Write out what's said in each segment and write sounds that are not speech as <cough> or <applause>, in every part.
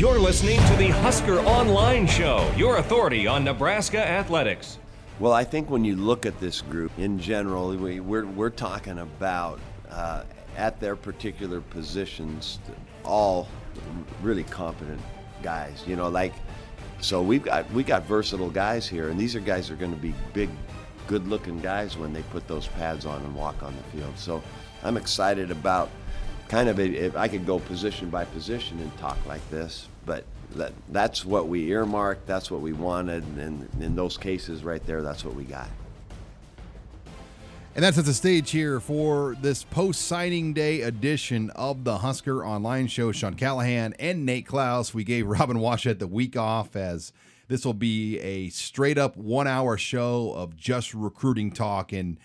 You're listening to the Husker Online Show, your authority on Nebraska athletics. Well, I think when you look at this group in general, we, we're, we're talking about uh, at their particular positions, all really competent guys. You know, like so we've got we got versatile guys here, and these are guys that are going to be big, good-looking guys when they put those pads on and walk on the field. So I'm excited about kind of a, if I could go position by position and talk like this, but that, that's what we earmarked, that's what we wanted, and in those cases right there, that's what we got. And that sets the stage here for this post signing day edition of the Husker Online Show. Sean Callahan and Nate Clouse. We gave <laughs> Robin Washut the week off as this will be a straight up one hour show of just recruiting talk. And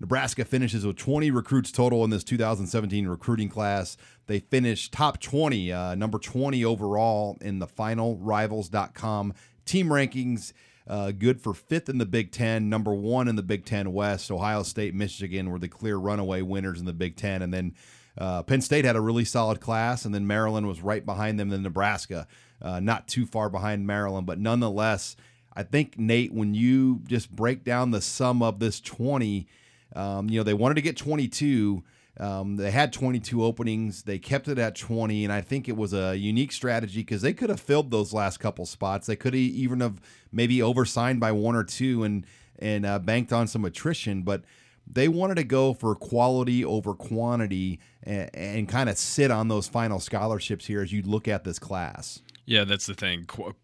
Nebraska finishes with 20 recruits total in this 2017 recruiting class. They finished top 20, uh, number 20 overall in the final rivals.com team rankings. Uh, good for fifth in the Big Ten, number one in the Big Ten West. Ohio State, Michigan were the clear runaway winners in the Big Ten. And then uh, Penn State had a really solid class, and then Maryland was right behind them in Nebraska, uh, not too far behind Maryland. But nonetheless, I think, Nate, when you just break down the sum of this 20, um, you know, they wanted to get 22. Um, they had 22 openings. They kept it at 20, and I think it was a unique strategy because they could have filled those last couple spots. They could even have maybe oversigned by one or two and and uh, banked on some attrition, but they wanted to go for quality over quantity and, and kind of sit on those final scholarships here as you look at this class. Yeah, that's the thing. Qu-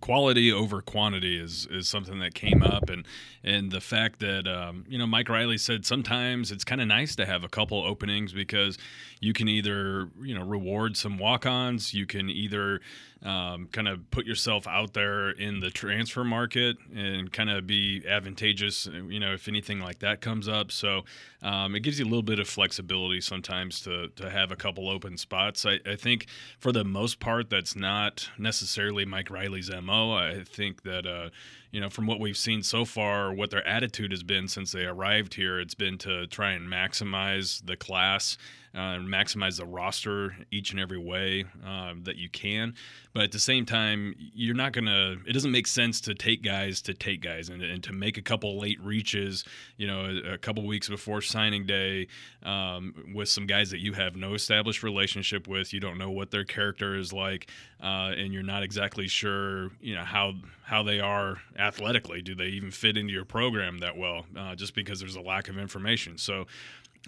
quality over quantity is is something that came up, and and the fact that um, you know Mike Riley said sometimes it's kind of nice to have a couple openings because you can either you know reward some walk-ons, you can either um, kind of put yourself out there in the transfer market and kind of be advantageous, you know, if anything like that comes up. So um, it gives you a little bit of flexibility sometimes to, to have a couple open spots. I, I think for the most part, that's not necessarily Mike Riley's MO. I think that, uh, you know, from what we've seen so far, what their attitude has been since they arrived here, it's been to try and maximize the class uh, maximize the roster each and every way uh, that you can. But at the same time, you're not going to, it doesn't make sense to take guys to take guys and, and to make a couple late reaches, you know, a, a couple weeks before signing day um, with some guys that you have no established relationship with. You don't know what their character is like, uh, and you're not exactly sure, you know, how how they are athletically. Do they even fit into your program that well? Uh, just because there's a lack of information. So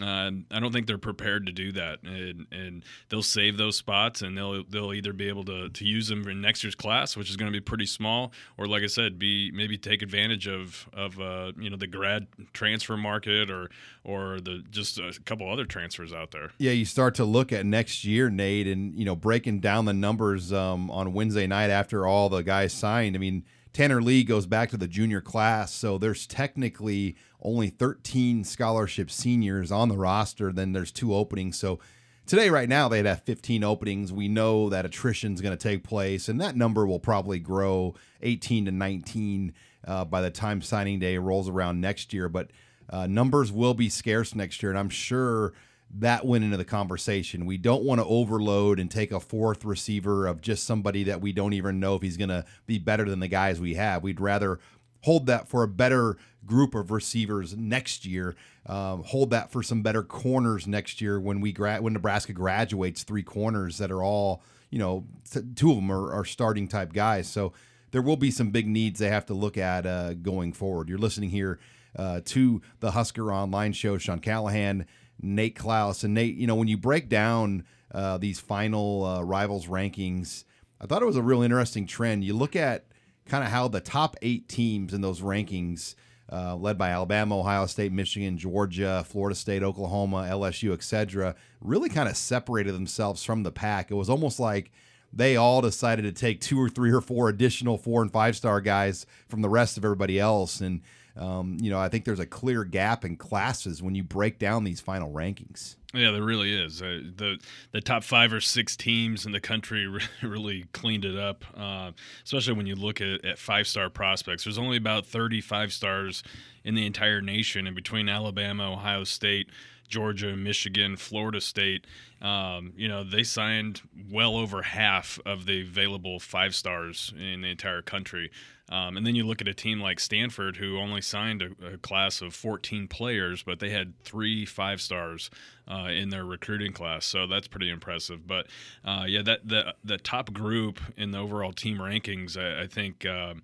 uh, I don't think they're prepared to do that, and, and, they'll save those spots, and they'll they'll either be able to, to use them in next year's class, which is going to be pretty small, or like I said, be maybe take advantage of of uh, you know the grad transfer market or or the just a couple other transfers out there. Yeah, you start to look at next year, Nate, and you know breaking down the numbers um, on Wednesday night after all the guys signed. I mean Tanner Lee goes back to the junior class, so there's technically only 13 scholarship seniors on the roster. Then there's two openings. So today, right now, they'd have 15 openings. We know that attrition is going to take place, and that number will probably grow 18 to 19 uh, by the time signing day rolls around next year. But uh, numbers will be scarce next year, and I'm sure that went into the conversation. We don't want to overload and take a fourth receiver of just somebody that we don't even know if he's going to be better than the guys we have. We'd rather hold that for a better group of receivers next year. Um, hold that for some better corners next year when we gra- when Nebraska graduates three corners that are all you know two of them are, are starting type guys. So there will be some big needs they have to look at uh, going forward. You're listening here uh, to the Husker Online Show. Sean Callahan Nate Clouse. And Nate, you know, when you break down uh, these final uh, rivals rankings, I thought it was a real interesting trend. You look at kind of how the top eight teams in those rankings, uh, led by Alabama, Ohio State, Michigan, Georgia, Florida State, Oklahoma, LSU, etc., really kind of separated themselves from the pack. It was almost like they all decided to take two or three or four additional four and five star guys from the rest of everybody else. And um, you know, I think there's a clear gap in classes when you break down these final rankings. Yeah, there really is. Uh, the The top five or six teams in the country <laughs> really cleaned it up, uh, especially when you look at, at five star prospects. There's only about 35 stars in the entire nation, and between Alabama, Ohio State, Georgia, Michigan, Florida State, um, you know, they signed well over half of the available five stars in the entire country. Um, and then you look at a team like Stanford, who only signed a, a class of 14 players, but they had three five stars uh, in their recruiting class. So that's pretty impressive. But uh, yeah, that the the top group in the overall team rankings, I, I think uh,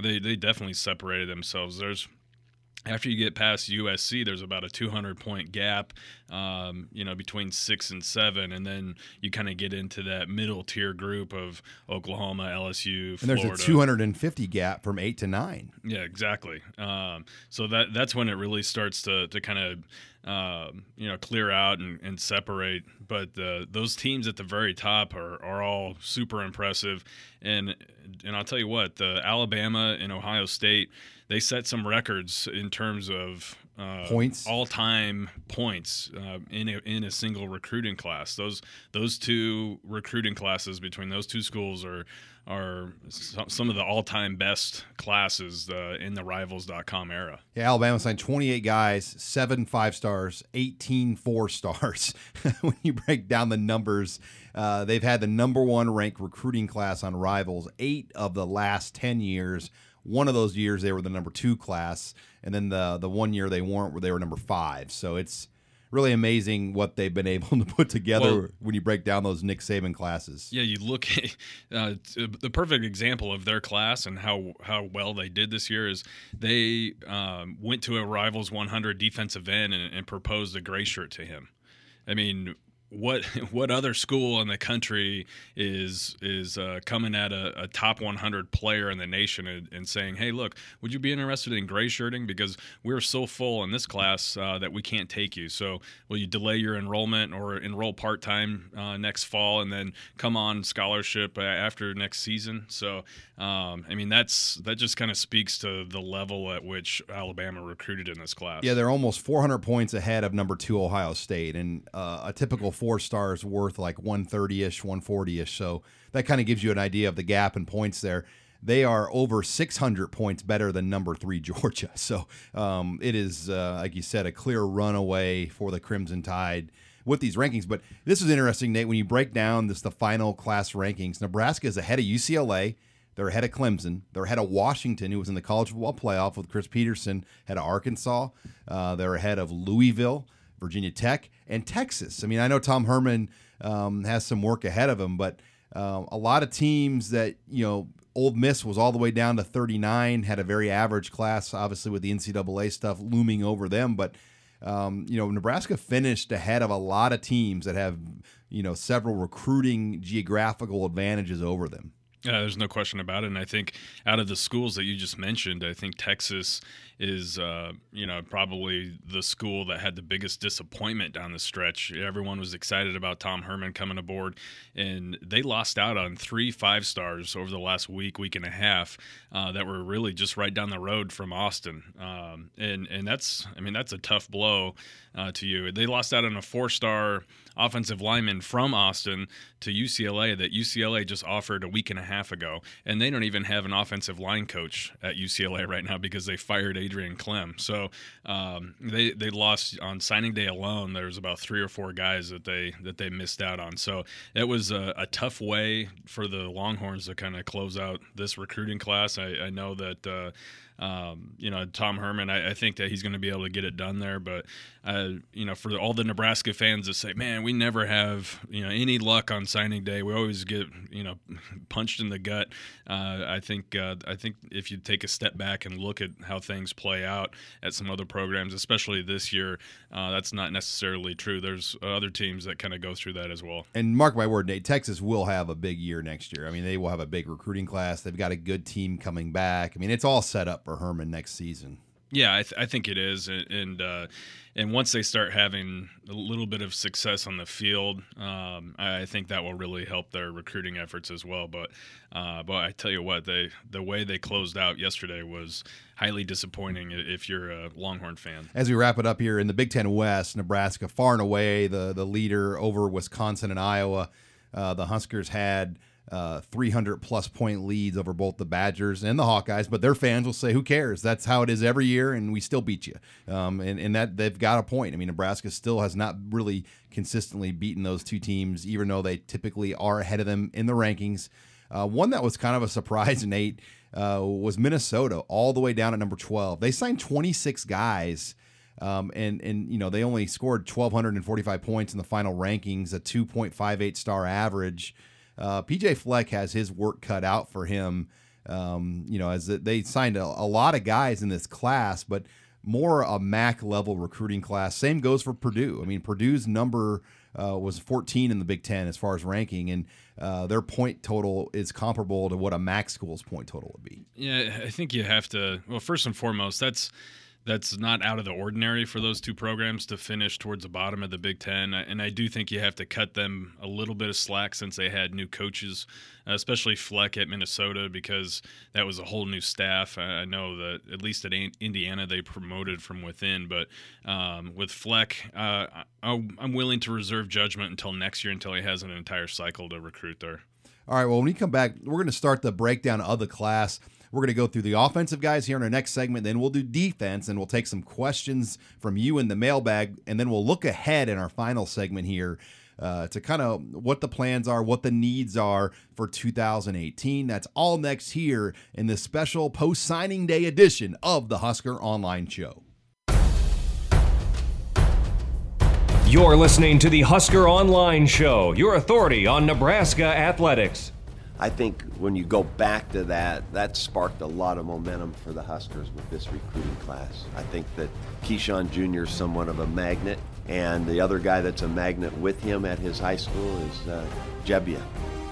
they they definitely separated themselves. There's after you get past USC, there's about a 200 point gap, um, you know, between six and seven, and then you kind of get into that middle tier group of Oklahoma, LSU, Florida. And there's a 250 gap from eight to nine. Yeah, exactly. Um, so that that's when it really starts to to kind of uh, you know clear out and, and separate. But the, those teams at the very top are, are all super impressive, and and I'll tell you what, the Alabama and Ohio State they set some records in terms of uh, points, all time points uh, in a, in a single recruiting class. Those those two recruiting classes between those two schools are are some of the all-time best classes uh, in the rivals.com era. Yeah, Alabama signed 28 guys, 7 5 stars, 18 4 stars. <laughs> when you break down the numbers, uh, they've had the number 1 ranked recruiting class on Rivals 8 of the last 10 years. One of those years they were the number 2 class, and then the the one year they weren't where they were number 5. So it's really amazing what they've been <laughs> able to put together well, when you break down those Nick Saban classes. Yeah, you look <laughs> at uh, the perfect example of their class and how how well they did this year is they um, went to a Rivals 100 defensive end and, and proposed a gray shirt to him. I mean, what <laughs> what other school in the country is is uh, coming at a, a, top 100 player in the nation and, and, saying, "Hey, look, would you be interested in gray shirting? Because we're so full in this class uh, that we can't take you. So will you delay your enrollment or enroll part time uh, next fall and then come on scholarship after next season?" So um, I mean, that's that just kind of speaks to the level at which Alabama recruited in this class. Yeah, they're almost 400 points ahead of number two Ohio State, and uh, a typical four stars worth like 130 ish, 140 ish. So that kind of gives you an idea of the gap in points there. They are over 600 points better than number three <laughs> Georgia. So um, it is, uh, like you said, a clear runaway for the Crimson Tide with these rankings. But this is interesting, Nate. When you break down this, the final class rankings, Nebraska is ahead of UCLA. They're ahead of Clemson. They're ahead of Washington, who was in the college football playoff with Chris Petersen, ahead of Arkansas. Uh, they're ahead of Louisville. Virginia Tech, and Texas. I mean, I know Tom Herman um, has some work ahead of him, but uh, a lot of teams that, you know, Ole Miss was all the way down to 39, had a very average class, obviously, with the NCAA stuff looming over them. But, um, you know, Nebraska finished ahead of a lot of teams that have, you know, several recruiting geographical advantages over them. Yeah, there's no question about it. And I think out of the schools that you just mentioned, I think Texas is uh, you know probably the school that had the biggest disappointment down the stretch. Everyone was excited about Tom Herman coming aboard, and they lost out on three five stars over the last week, week and a half uh, that were really just right down the road from Austin. Um, and and that's I mean that's a tough blow uh, to you. They lost out on a four star offensive lineman from Austin to UCLA that UCLA just offered a week and a half ago, and they don't even have an offensive line coach at UCLA right now because they fired Adrian Klemm. So um, they they lost on signing day alone. There was about three or four guys that they that they missed out on. So it was a, a tough way for the Longhorns to kind of close out this recruiting class. I, I know that. Uh, um, you know, Tom Herman, I, I think that he's going to be able to get it done there. But, uh, you know, for all the Nebraska fans that say, man, we never have, you know, any luck on signing day. We always get, you know, <laughs> punched in the gut. Uh, I think, uh, I think if you take a step back and look at how things play out at some other programs, especially this year, uh, that's not necessarily true. There's other teams that kind of go through that as well. And mark my word, Nate, Texas will have a big year next year. I mean, they will have a big recruiting class. They've got a good team coming back. I mean, it's all set up for Herman next season. Yeah, I, th- I think it is, and uh, and once they start having a little bit of success on the field, um, I think that will really help their recruiting efforts as well. But uh, but I tell you what, they the way they closed out yesterday was highly disappointing if you're a Longhorn fan. As we wrap it up here in the Big Ten West, Nebraska far and away the the leader over Wisconsin and Iowa. Uh, the Huskers had uh, 300 plus point leads over both the Badgers and the Hawkeyes, but their fans will say, "Who cares? That's how it is every year, and we still beat you." Um, and and that they've got a point. I mean, Nebraska still has not really consistently beaten those two teams, even though they typically are ahead of them in the rankings. Uh, one that was kind of a surprise, <laughs> Nate, uh, was Minnesota, all the way down at number 12. They signed 26 guys. Um, and and you know they only scored 1,245 points in the final rankings, a 2.58 star average uh, PJ Fleck has his work cut out for him. Um, you know, as they signed a, a, lot of guys in this class, but more a MAC level recruiting class. Same goes for Purdue. I mean, Purdue's number uh, was 14 in the Big Ten as far as ranking, and uh, their point total is comparable to what a MAC school's point total would be. Yeah, I think you have to. Well, first and foremost, that's that's not out of the ordinary for those two programs to finish towards the bottom of the Big Ten. And I do think you have to cut them a little bit of slack since they had new coaches, especially Fleck at Minnesota, because that was a whole new staff. I know that at least at Indiana they promoted from within, but um, with Fleck, uh, I'm willing to reserve judgment until next year until he has an entire cycle to recruit there. All right. Well, when we come back, we're going to start the breakdown of the class. We're going to go through the offensive guys here in our next segment. Then we'll do defense and we'll take some questions from you in the mailbag. And then we'll look ahead in our final segment here uh, to kind of what the plans are, what the needs are for 2018. That's all next here in this special post signing day edition of the Husker Online Show. You're listening to the Husker Online Show, your authority on Nebraska athletics. I think when you go back to that, that sparked a lot of momentum for the Huskers with this recruiting class. I think that Keyshawn Jr. is somewhat of a magnet, and the other guy that's a magnet with him at his high school is uh, Gebbia.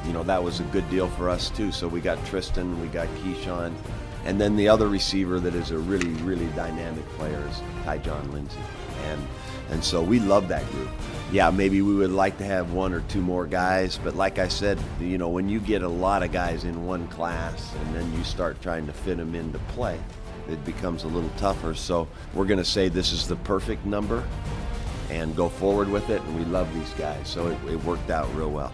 You know, that was a good deal for us too. So we got Tristan, we got Keyshawn, and then the other receiver that is a really, really dynamic player is Tyjon Lindsey. And and so we love that group. Yeah, maybe we would like to have one or two more guys, but like I said, you know, when you get a lot of guys in one class and then you start trying to fit them into play, it becomes a little tougher. So we're going to say this is the perfect number and go forward with it. And we love these guys. So it, it worked out real well.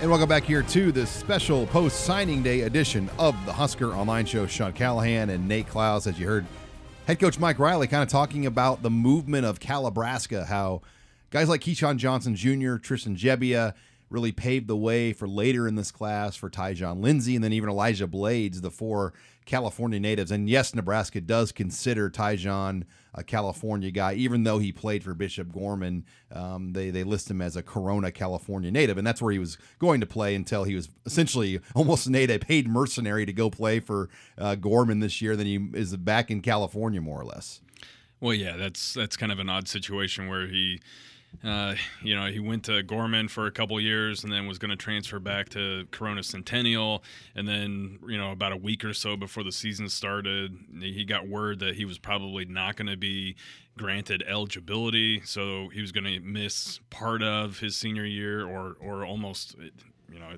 And welcome back here to this special post signing day edition of the Husker Online Show. Sean Callahan and Nate Clouse, as you heard Head coach Mike Riley kind of talking about the movement of Calibraska, how guys like Keyshawn Johnson Jr., Tristan Gebbia really paved the way for later in this class for Tyjon Lindsey and then even Elijah Blades, the four California natives. And yes, Nebraska does consider Tyjon a California guy, even though he played for Bishop Gorman. Um, they they list him as a Corona, California native, and that's where he was going to play until he was essentially almost made a paid mercenary to go play for uh, Gorman this year. Then he is back in California, more or less. Well, yeah, that's that's kind of an odd situation where he uh, you know, he went to Gorman for a couple years and then was going to transfer back to Corona Centennial. And then, you know, about a week or so before the season started, he got word that he was probably not going to be granted eligibility. So he was going to miss part of his senior year or, or almost, you know,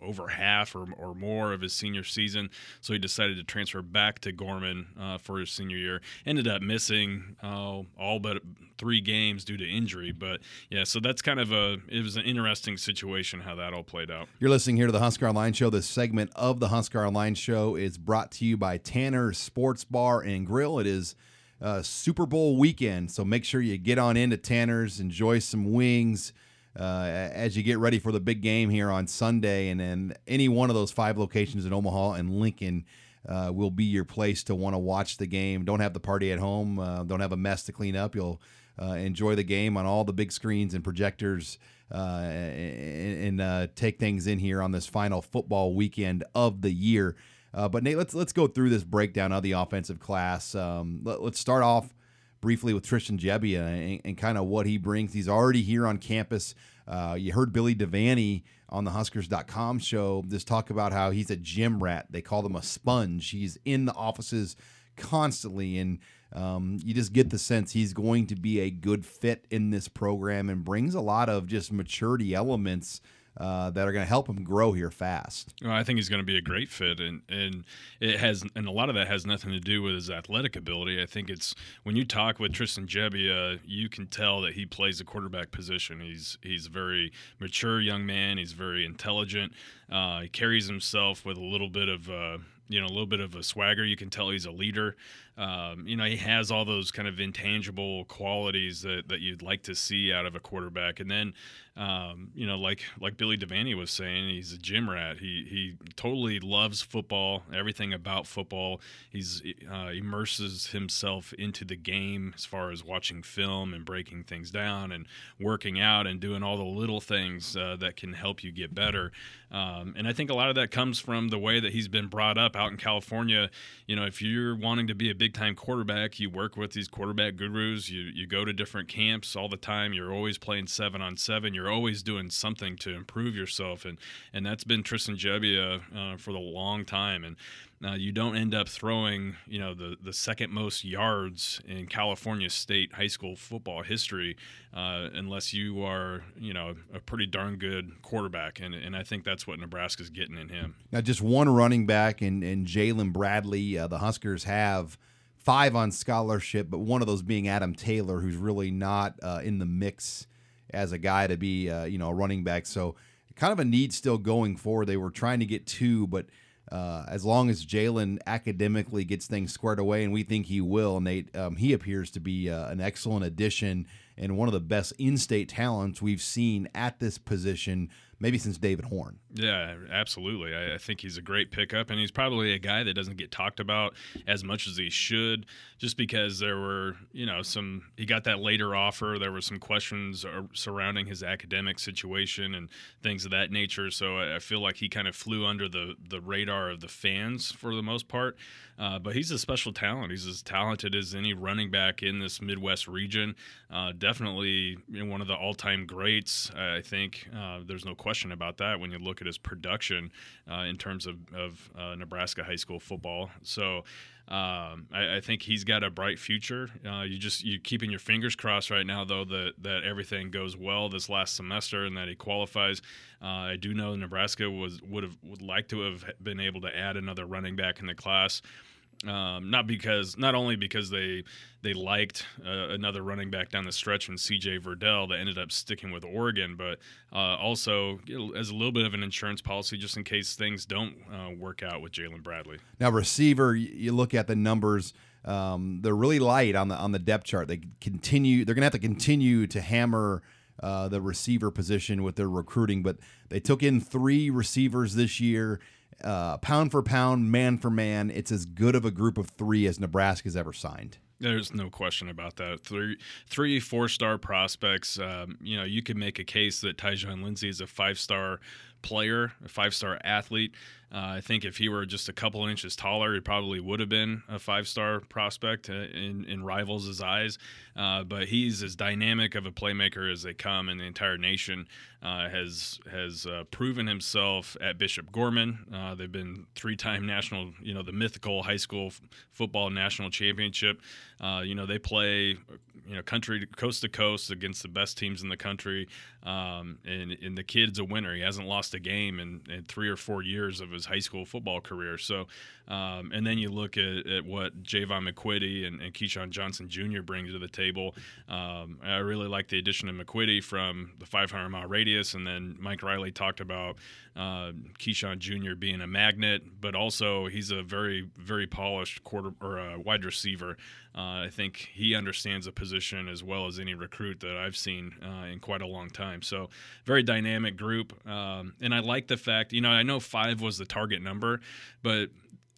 over half or, or more of his senior season. So he decided to transfer back to Gorman uh, for his senior year. Ended up missing uh, all but three games due to injury. But yeah, so that's kind of a it was an interesting situation how that all played out. You're listening here to the Husker Online Show. This segment of the Husker Online Show is brought to you by Tanner Sports Bar and Grill. It is. Uh, Super Bowl weekend, so make sure you get on into Tanner's, enjoy some wings, uh, as you get ready for the big game here on Sunday. And then any one of those five locations in Omaha and Lincoln uh, will be your place to want to watch the game. Don't have the party at home, uh, don't have a mess to clean up. You'll uh, enjoy the game on all the big screens and projectors. Uh, and, and uh, take things in here on this final football weekend of the year. but Nate, let's let's go through this breakdown of the offensive class. Um, let, us start off briefly with Tristan Gebbia and, and kind of what he brings. He's already here on campus. Uh, you heard Billy Devaney on the Huskers.com show just talk about how he's a gym rat. They call him a sponge. He's in the offices constantly, and um, you just get the sense he's going to be a good fit in this program and brings a lot of just maturity elements uh, that are going to help him grow here fast. Well, I think he's going to be a great fit, and and it has, and a lot of that has nothing to do with his athletic ability. I think it's when you talk with Tristan Gebbia, you can tell that he plays the quarterback position. He's he's a very mature young man. He's very intelligent. Uh, he carries himself with a little bit of. Uh, you know, a little bit of a swagger. You can tell he's a leader. Um, you know, he has all those kind of intangible qualities that, that you'd like to see out of a quarterback. And then, um, you know, like like Billy Devaney was saying, he's a gym rat. He he totally loves football, everything about football. He's uh, immerses himself into the game as far as watching film and breaking things down and working out and doing all the little things uh, that can help you get better. Um, and I think a lot of that comes from the way that he's been brought up out in California. You know, if you're wanting to be a big time quarterback, you work with these quarterback gurus. You you go to different camps all the time. You're always playing seven on seven. You're always doing something to improve yourself, and and that's been Tristan Gebbia uh, for the long time. And uh, you don't end up throwing, you know, the, the second most yards in California State high school football history uh, unless you are, you know, a pretty darn good quarterback. And, and I think that's what Nebraska's getting in him. Now, just one running back and, and Jaylin Bradley, uh, the Huskers have five on scholarship, but one of those being Adam Taylor, who's really not uh, in the mix as a guy to be, uh, you know, a running back. So kind of a need still going forward. They were trying to get two, but – uh, as long as Jaylin academically gets things squared away, and we think he will, Nate, um, he appears to be uh, an excellent addition and one of the best in-state talents we've seen at this position maybe since David Horn. Yeah, absolutely. I, I, think he's a great pickup, and he's probably a guy that doesn't get talked about as much as he should, just because there were, you know, some. He got that later offer. There were some questions surrounding his academic situation and things of that nature. So I, I feel like he kind of flew under the the radar of the fans for the most part. Uh, but he's a special talent. He's as talented as any running back in this Midwest region. Uh, definitely one of the all-time greats. I think uh, there's no question about that when you look at his production uh, in terms of, of uh, Nebraska high school football. So. Um, I, I, think he's got a bright future. Uh, you just you keeping your fingers crossed right now, though that that everything goes well this last semester and that he qualifies. Uh, I do know Nebraska was would have would like to have been able to add another running back in the class. Um, not because, not only because they they liked uh, another running back down the stretch in C.J. Verdell that ended up sticking with Oregon, but uh, also as a little bit of an insurance policy just in case things don't uh, work out with Jaylin Bradley. Now, receiver, you look at the numbers. Um, they're really light on the on the depth chart. They continue. They're going to have to continue to hammer. Uh, the receiver position with their recruiting, but they took in three receivers this year uh, pound for pound, man for man, it's as good of a group of three as Nebraska's ever signed. There's no question about that. Three, three four-star prospects. Um, you know, you could make a case that Tyjon Lindsey is a five-star player, a five-star athlete. Uh, I think if he were just a couple inches taller, he probably would have been a five-star prospect uh, in, in rivals' eyes. Uh, but he's as dynamic of a playmaker as they come, and the entire nation uh, has has uh, proven himself at Bishop Gorman. Uh, they've been three-time national, you know, the mythical high school f- football national championship. you know, they play you know country coast to coast against the best teams in the country um, and, and the kid's a winner he hasn't lost a game in, in, three or four years of his high school football career. So um, and then you look at, at what Jaevon McQuitty and, and Keyshawn Johnson Jr. brings to the table um, I really like the addition of McQuitty from the 500 mile radius and then Mike Riley talked about uh, Keyshawn Jr. being a magnet but also he's a very very polished quarter or a wide receiver uh, I think he understands the position as well as any recruit that I've seen uh, in quite a long time. So, very dynamic group. Um, and I like the fact, you know, I know five was the target number, but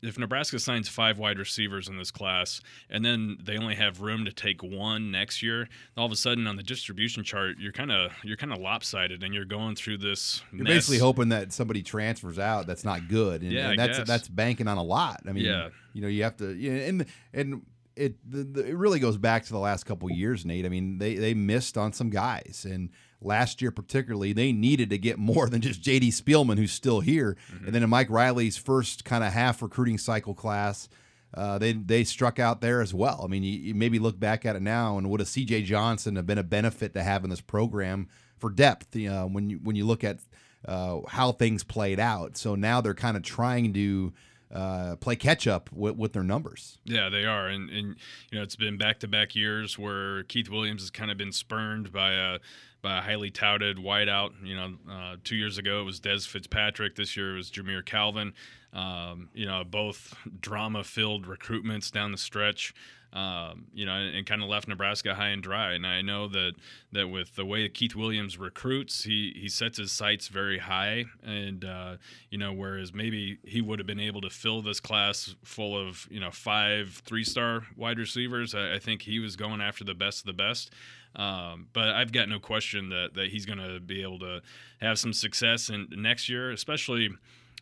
if Nebraska signs five wide receivers in this class and then they only have room to take one next year, all of a sudden on the distribution chart you're kind of you're kind of lopsided and you're going through this. You're mess. basically hoping that somebody transfers out that's not good, and, yeah, and that's that's banking on a lot. I mean, yeah. you know, you have to, you know, and and it the, the, it really goes back to the last couple years, Nate. I mean, they they missed on some guys, and last year particularly, they needed to get more than just J.D. Spielman, who's still here, mm-hmm. and then in Mike Riley's first kind of half recruiting cycle class. Uh, they they struck out there as well. I mean, you, you, maybe look back at it now, and would a C.J. Johnson have been a benefit to have in this program for depth? You know, when you when you look at uh, how things played out. So now they're kind of trying to uh, play catch up with, with, their numbers. Yeah, they are, and and you know it's been back to back years where Keith Williams has kind of been spurned by a by a highly touted wideout. You know, uh, two years ago it was Dez Fitzpatrick. This year it was Jamire Calvin. Um, you know, both drama filled recruitments down the stretch um, you know, and, and kind of left Nebraska high and dry. And I know that that with the way Keith Williams recruits, he he sets his sights very high, and uh, you know, whereas maybe he would have been able to fill this class full of you know five three star wide receivers. I, I think he was going after the best of the best. Um, but I've got no question that that he's going to be able to have some success in next year, especially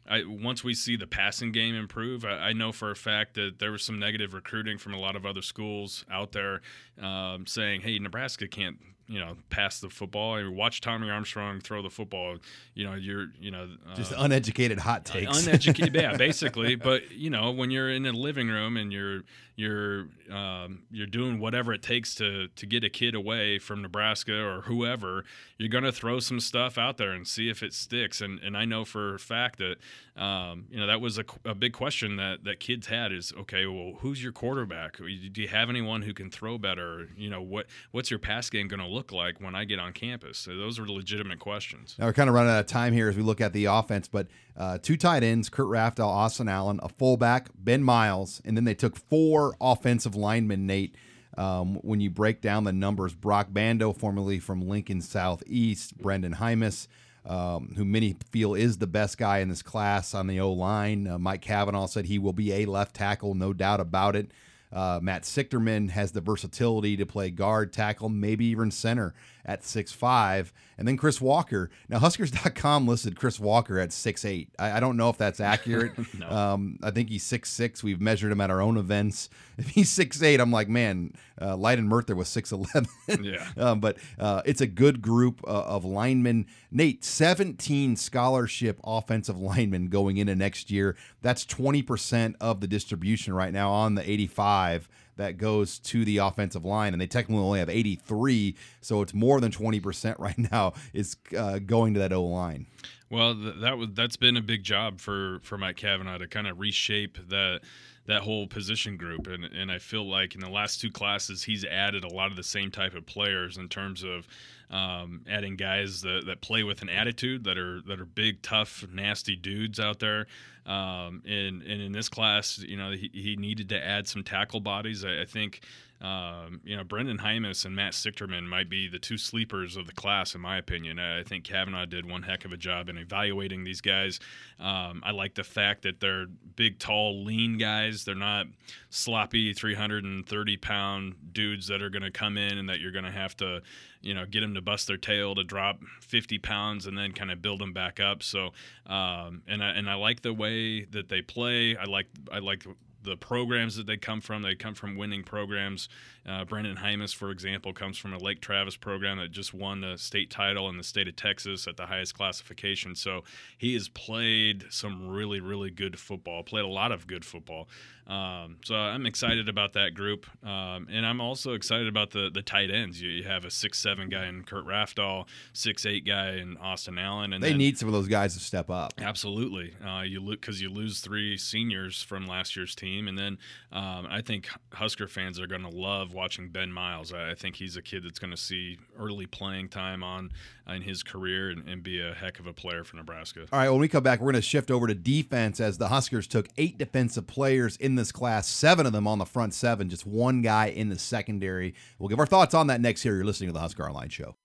I, once we see the passing game improve, I, I, know for a fact that there was some negative recruiting from a lot of other schools out there um, saying, "Hey, Nebraska can't you know pass the football. I mean, watch Tommy Armstrong throw the football. You know, you're you know uh, just uneducated hot takes. Uneducated, yeah, <laughs> basically. But you know, when you're in a living room and you're you're um, you're doing whatever it takes to to get a kid away from Nebraska or whoever, you're gonna throw some stuff out there and see if it sticks. And and I know for a fact that um, you know that was a, a big question that that kids had is okay, well, who's your quarterback? Do you have anyone who can throw better? You know what what's your pass game going to look look like when I get on campus? So those are legitimate questions. Now we're kind of running out of time here as we look at the offense, but uh, two tight ends, Kurt Rafdal, Austin Allen, a fullback, Ben Miles, and then they took four offensive linemen, Nate. Um, when you break down the numbers, Broc Bando, formerly from Lincoln Southeast, Brenden Jaimes, um, who many feel is the best guy in this class on the O line. Uh, Mike Cavanaugh said he will be a left tackle, no doubt about it. Uh, Matt Sichterman has the versatility to play guard, tackle, maybe even center at six five, and then Chris Walker. Now Huskers.com listed Chris Walker at six eight. I, I don't know if that's accurate. <laughs> no. um, I think he's six six. We've measured him at our own events. <laughs> If he's six eight, I'm like, man, uh, Lydon Murtha was six eleven. yeah. <laughs> Um, but uh, it's a good group uh, of linemen. Nate, 17 scholarship offensive linemen going into next year. That's 20% of the distribution right now on the 85 that goes to the offensive line, and they technically only have 83, so it's more than 20% <laughs> right now is uh, going to that O line. Well, that was that's been a big job for for Mike Cavanaugh to kind of reshape that that whole position group and and I feel like in the last two classes he's added a lot of the same type of players in terms of um, adding guys that, that play with an attitude that are that are big tough nasty dudes out there. Um, and and in this class you know he, he needed to add some tackle bodies. I, I think um, you know, Brenden Jaimes and Matt Sichterman might be the two sleepers of the class, in my opinion. I think Cavanaugh did one heck of a job in evaluating these guys. Um, I like the fact that they're big, tall, lean guys. They're not sloppy 330 pound dudes that are going to come in and that you're going to have to, you know, get them to bust their tail to drop 50 pounds and then kind of build them back up. So, um, and I, and I like the way that they play. I like I like the programs that they come from. They come from winning programs. Uh, Brenden Jaimes, for example, comes from a Lake Travis program that just won the state title in the state of Texas at the highest classification. So he has played some really, really good football, played a lot of good football. Um, so I'm excited about that group, um, and I'm also excited about the the tight ends. You, you have a six seven guy in Kurt Rafdal, six eight guy in Austin Allen, and they then, need some of those guys to step up. Absolutely, uh, you because you lose three seniors from last year's team, and then um, I think Husker fans are going to love watching Ben Miles. I, I think he's a kid that's going to see early playing time on in his career and, and be a heck of a player for Nebraska. All right, when we come back, we're going to shift over to defense as the Huskers took eight defensive players in this class, seven of them on the front seven, just one guy in the secondary. We'll give our thoughts on that next here. You're listening to the Husker Online Show.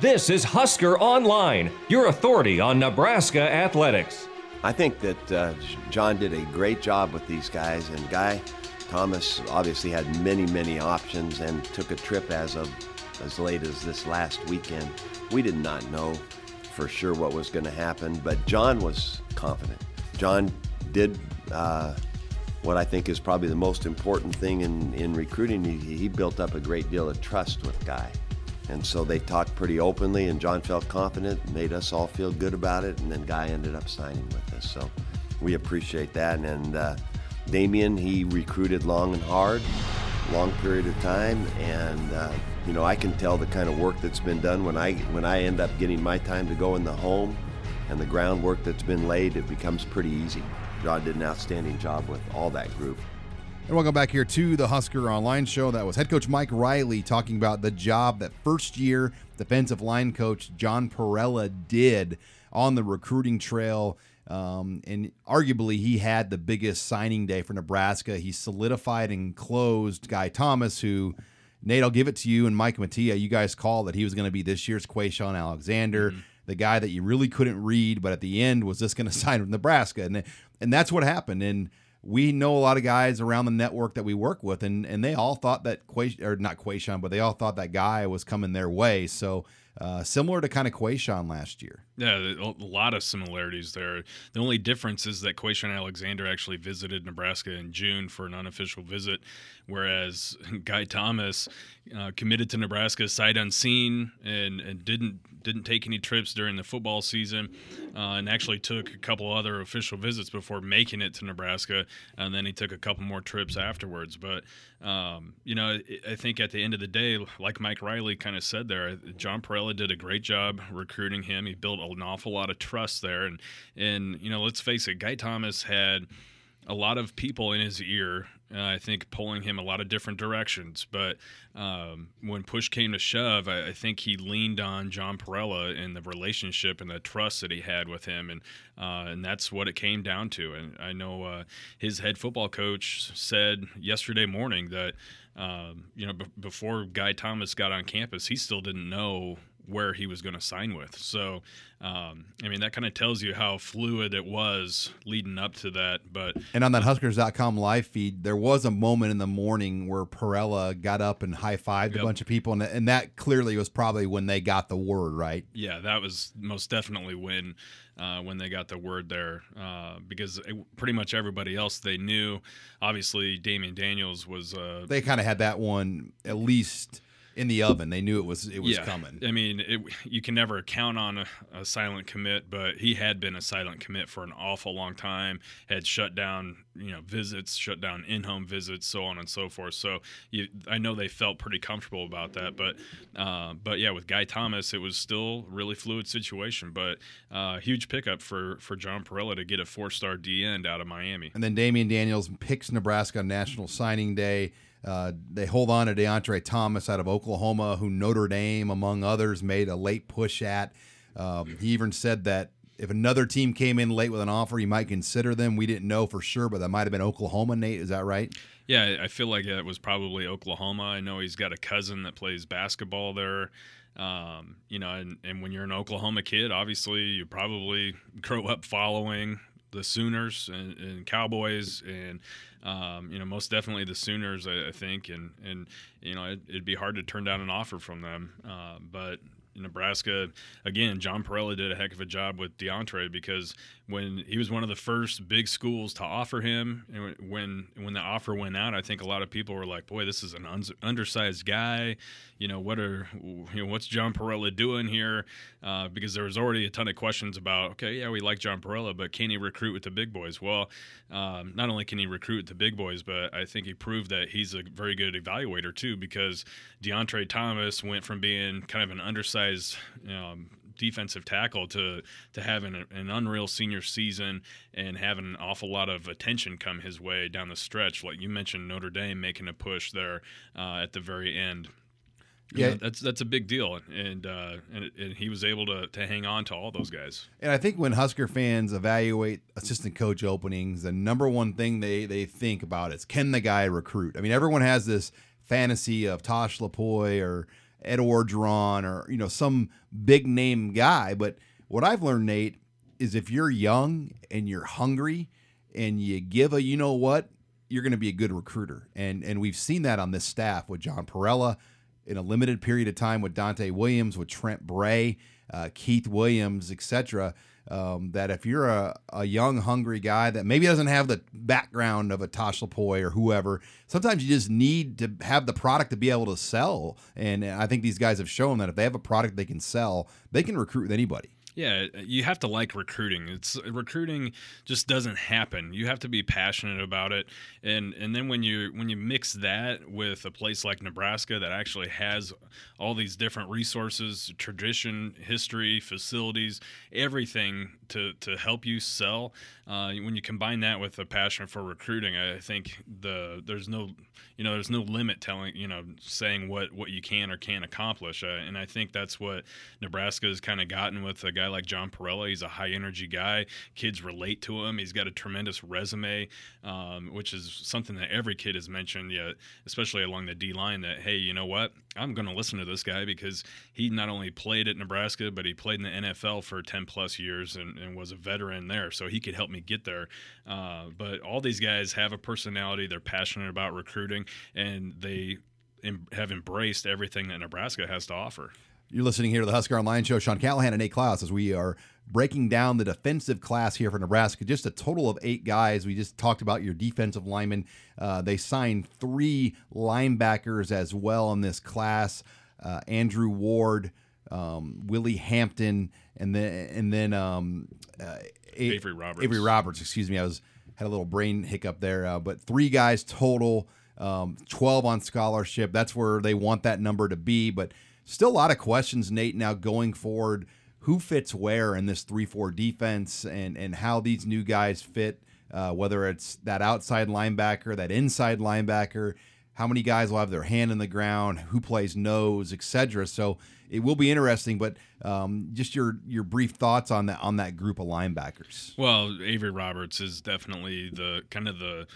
This is Husker Online, your authority on Nebraska athletics. I think that uh, John did a great job with these guys, and Guy Thomas obviously had many, many options and took a trip as of as late as this last weekend. We did not know for sure what was going to happen, but John was confident. John did uh, what I think is probably the most important thing in, in recruiting. He, he built up a great deal of trust with Guy. And so they talked pretty openly, and John felt confident, made us all feel good about it, and then Guy ended up signing with us. So we appreciate that. And uh, Damion, he recruited long and hard, long period of time, and uh, you know, I can tell the kind of work that's been done when I when I end up getting my time to go in the home and the groundwork that's been laid, it becomes pretty easy. John did an outstanding job with all that group. And welcome back here to the Husker Online Show. That was head coach Mike Riley talking about the job that first year defensive line coach John Parrella did on the recruiting trail. Um, and arguably, he had the biggest signing day for Nebraska. He solidified and closed Guy Thomas, who, Nate, I'll give it to you and Mike Mattia. You guys called that he was going to be this year's Quayshawn Alexander, mm-hmm. the guy that you really couldn't read, but at the end was just going <laughs> to sign with Nebraska. And, and that's what happened. And we know a lot of guys around the network that we work with, and and they all thought that Quay, or not Quayshawn, but they all thought that guy was coming their way. So uh, similar to kind of Quayshawn last year. Yeah, a lot of similarities there. The only difference is that Quayshawn Alexander actually visited Nebraska in June for an unofficial visit, whereas <laughs> Guy Thomas uh, committed to Nebraska sight unseen and, and didn't didn't take any trips during the football season, uh, and actually took a couple other official visits before making it to Nebraska, and then he took a couple more trips afterwards. But um, you know, I think at the end of the day, like Mike Riley kind of said there, John Parrella did a great job recruiting him. He built an awful lot of trust there, and and you know, let's face it, Guy Thomas had a lot of people in his ear. Uh, I think pulling him a lot of different directions. But um, when push came to shove, I, I, think he leaned on John Parrella and the relationship and the trust that he had with him, and uh, and that's what it came down to. And I know uh, his head football coach said yesterday morning that. Um, you know, b- before Guy Thomas got on campus, he still didn't know where he was going to sign with. So, um, I mean, that kind of tells you how fluid it was leading up to that. But and on that Huskers.com live feed, there was a moment in the morning where Parrella got up and high fived yep. a bunch of people, and, and that clearly was probably when they got the word, right? Yeah, that was most definitely when. Uh, when they got the word there, uh, because it, pretty much everybody else they knew. Obviously, Damion Daniels was. Uh, they kind of had that one at least in the oven. They knew it was it was yeah. coming. I mean, it, you can never count on a, a, silent commit, but he had been a silent commit for an awful long time. Had shut down, you know, visits, shut down in-home visits, so on and so forth. So you, I know they felt pretty comfortable about that. But uh, but yeah, with Guy Thomas, it was still a really fluid situation. But uh, huge pickup for for John Parrella to get a four-star D end out of Miami. And then Damion Daniels picks Nebraska on National Signing Day. Uh, they hold on to Deontre Thomas out of Oklahoma, who Notre Dame, among others, made a late push at. Um, he even said that if another team came in late with an offer, he might consider them. We didn't know for sure, but that might have been Oklahoma. Nate, is that right? Yeah, I feel like it was probably Oklahoma. I know he's got a cousin that plays basketball there. Um, you know, and, and when you're an Oklahoma kid, obviously you probably <laughs> grow up following the Sooners and, and Cowboys, and um, you know most definitely the Sooners, I, I, think, and and you know it, would be hard to turn down an offer from them, uh, but Nebraska, again, John Parrella did a heck of a job with DeAndre because when he was one of the first big schools to offer him, and when when the offer went out, I think a lot of people were like, "Boy, this is an un- undersized guy. You know, what are you know what's John Parrella doing here?" Uh, because there was already a ton of questions about, okay, yeah, we like John Parrella, but can he recruit with the big boys? Well, um, not only can he recruit with the big boys, but I think he proved that he's a very good evaluator too, because Deontre Thomas went from being kind of an undersized um, defensive tackle to to having a, an unreal senior season and having an awful lot of attention come his way down the stretch. Like you mentioned, Notre Dame making a push there uh, at the very end. You yeah, know, that's that's a big deal, and uh, and, and he was able to to hang on to all those guys. And I think when Husker fans evaluate assistant coach openings, the number one thing they they think about is can the guy recruit? I mean, everyone has this fantasy of Tosh Lupoi or Ed Orgeron or you know some big name guy. But what I've learned, Nate, is if you're young and you're hungry and you give a you know what, you're going to be a good recruiter. And and we've seen that on this staff with John Parrella in a limited period of time with Donte Williams, with Trent Bray, uh, Keith Williams, etc. Um, that if you're a, a young, hungry guy that maybe doesn't have the background of a Tosh Lupoi or whoever, sometimes you just need to have the product to be able to sell. And I think these guys have shown that if they have a product they can sell, they can recruit with anybody. Yeah, you have to like recruiting. It's recruiting just doesn't happen. You have to be passionate about it, and and then when you when you mix that with a place like Nebraska that actually has all these different resources, tradition, history, facilities, everything to to help you sell. Uh, when you combine that with a passion for recruiting, I think the there's no you know there's no limit telling you know saying what what you can or can't accomplish. Uh, and I think that's what Nebraska has kind of gotten with a guy like John Parrella. He's a high energy guy. Kids relate to him. He's got a tremendous resume, um, which is something that every kid has mentioned. Especially along the D line. That hey, you know what? I'm going to listen to this guy because he not only played at Nebraska, but he played in the NFL for 10 plus years and, and was a veteran there. So he could help me get there. Uh, but all these guys have a personality. They're passionate about recruiting, and they em- have embraced everything that Nebraska has to offer. You're listening here to the Husker Online Show. Sean Callahan and Nate Clouse as we are breaking down the defensive class here for Nebraska. Just a total of eight guys. We just talked about your defensive linemen. Uh, they signed three linebackers as well in this class. Uh, Andrew Ward, um, Willie Hampton, and then and then um, uh, Avery Roberts. Avery Roberts. Excuse me. I was had a little brain hiccup there, uh, but three guys total. Um, 12 on scholarship. That's where they want that number to be. But still a lot of questions, Nate, now going forward. Who fits where in this 3 4 defense and, and how these new guys fit, uh, whether it's that outside linebacker, that inside linebacker, how many guys will have their hand in the ground, who plays nose, etc. So it will be interesting, but um, just your your brief thoughts on that on that group of linebackers. Well, Avery Roberts is definitely the kind of the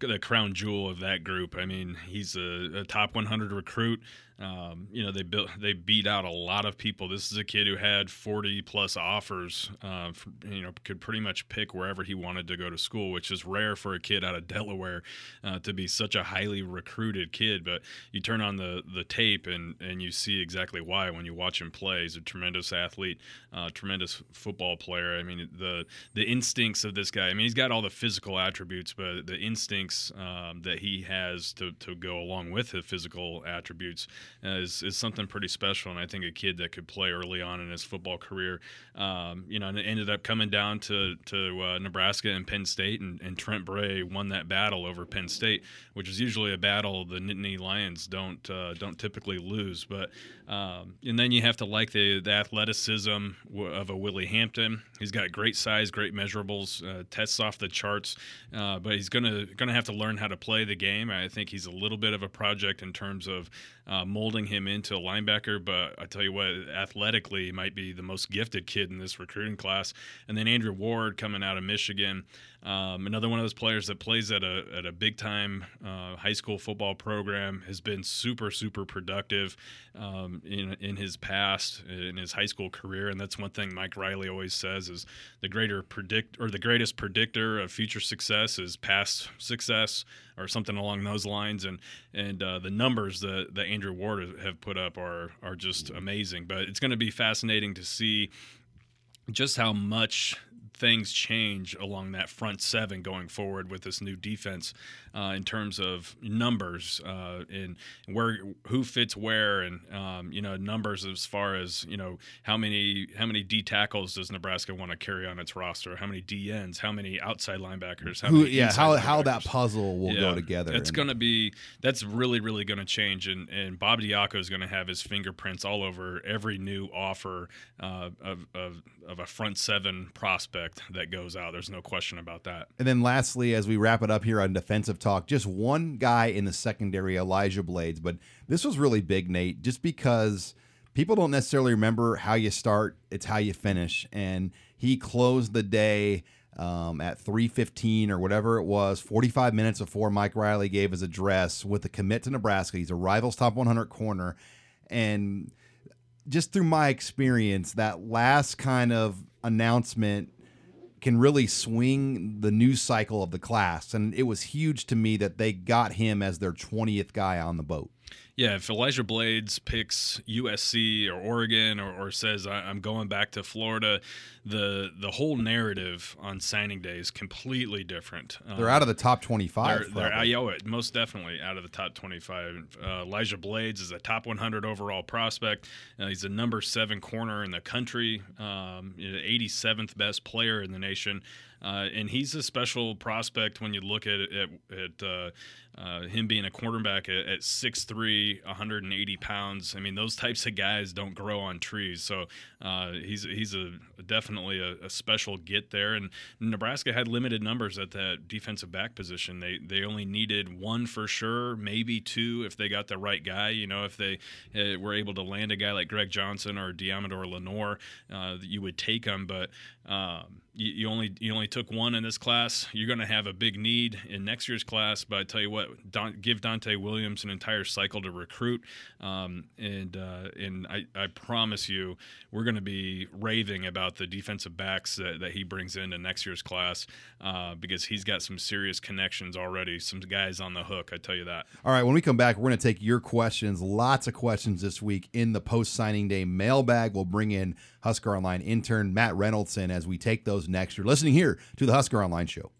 the crown jewel of that group. I mean, he's a, a top 100 recruit. Um, you know, they built they beat out a lot of people. This is a kid who had 40 plus offers. Uh, for, you know, could pretty much pick wherever he wanted to go to school, which is rare for a kid out of Delaware uh, to be such a highly recruited kid. But you turn on the the tape and and you see exactly why when you watch him play. He's a tremendous athlete, uh, tremendous football player. I mean, the the instincts of this guy. I mean, he's got all the physical attributes, but the instincts um, that he has to to go along with the physical attributes uh, is, is something pretty special. And I think a kid that could play early on in his football career, um, you know, and it ended up coming down to, to uh, Nebraska and Penn State, and, and Trent Bray won that battle over Penn State, which is usually a battle the Nittany Lions don't uh, don't typically lose. But um, and then you have to like the, the athleticism of a Willie Hampton. He's got great size, great measurables, uh, tests off the charts, uh, but he's gonna gonna have to learn how to play the game. I think he's a little bit of a project in terms of uh, molding him into a linebacker. But I tell you what, athletically, he might be the most gifted kid in this recruiting class. And then Andrew Ward coming out of Michigan, um, another one of those players that plays at a at a big time uh, high school football program has been super super productive um, in in his past in his high school career, and that's one thing Mike Riley always says is the greater predict or the greatest predictor of future success is past success or something along those lines. And and uh, the numbers that that Andrew Ward have put up are are just amazing. But it's going to be fascinating to see just how much things change along that front seven going forward with this new defense uh, in terms of numbers uh, and where who fits where and um, you know numbers as far as you know how many how many D tackles does Nebraska want to carry on its roster? How many D ends? How many outside linebackers? How who, yeah, how how that puzzle will yeah, go together. It's going to be that's really really going to change and and Bob Diaco is going to have his fingerprints all over every new offer uh, of, of of a front seven prospect that goes out. There's no question about that. And then lastly, as we wrap it up here on defensive talk, just one guy in the secondary, Elijah Blades. But this was really big, Nate, just because people don't necessarily remember how you start, it's how you finish. And he closed the day um, at 3:15 or whatever it was, 45 minutes before Mike Riley gave his address with a commit to Nebraska. He's a Rivals Top 100 corner, and just through my experience, that last kind of announcement can really swing the news cycle of the class. And it was huge to me that they got him as their 20th guy on the boat. Yeah, if Elijah Blades picks USC or Oregon or, or says I'm going back to Florida, the the whole narrative on signing day is completely different. They're um, out of the top 25. They're, they're yeah, most definitely out of the top 25. Uh, Elijah Blades is a top 100 overall prospect. Uh, he's the number seven corner in the country, um, 87th best player in the nation. Uh, and he's a special prospect when you look at at, at uh, uh, him being a quarterback at, at 6'3", 180 pounds. I mean, those types of guys don't grow on trees. So uh, he's he's a definitely a, a, special get there. And Nebraska had limited numbers at that defensive back position. They they only needed one for sure, maybe two if they got the right guy. You know, if they uh, were able to land a guy like Greg Johnson or Deommodore Lenoir, uh, you would take them. But um, you, you, only you only took one in this class. You're going to have a big need in next year's class. But I tell you what, Don, give Donte Williams an entire cycle to recruit, um, and uh, and I, I promise you, we're going to be raving about the defensive backs that, that he brings into next year's class uh, because he's got some serious connections already. Some guys on the hook, I tell you that. All right, when we come back, we're going to take your questions. Lots of questions this week in the post signing day mailbag. We'll bring in Husker Online intern Matt Reynoldson as we take those next. You're listening here to the Husker Online Show.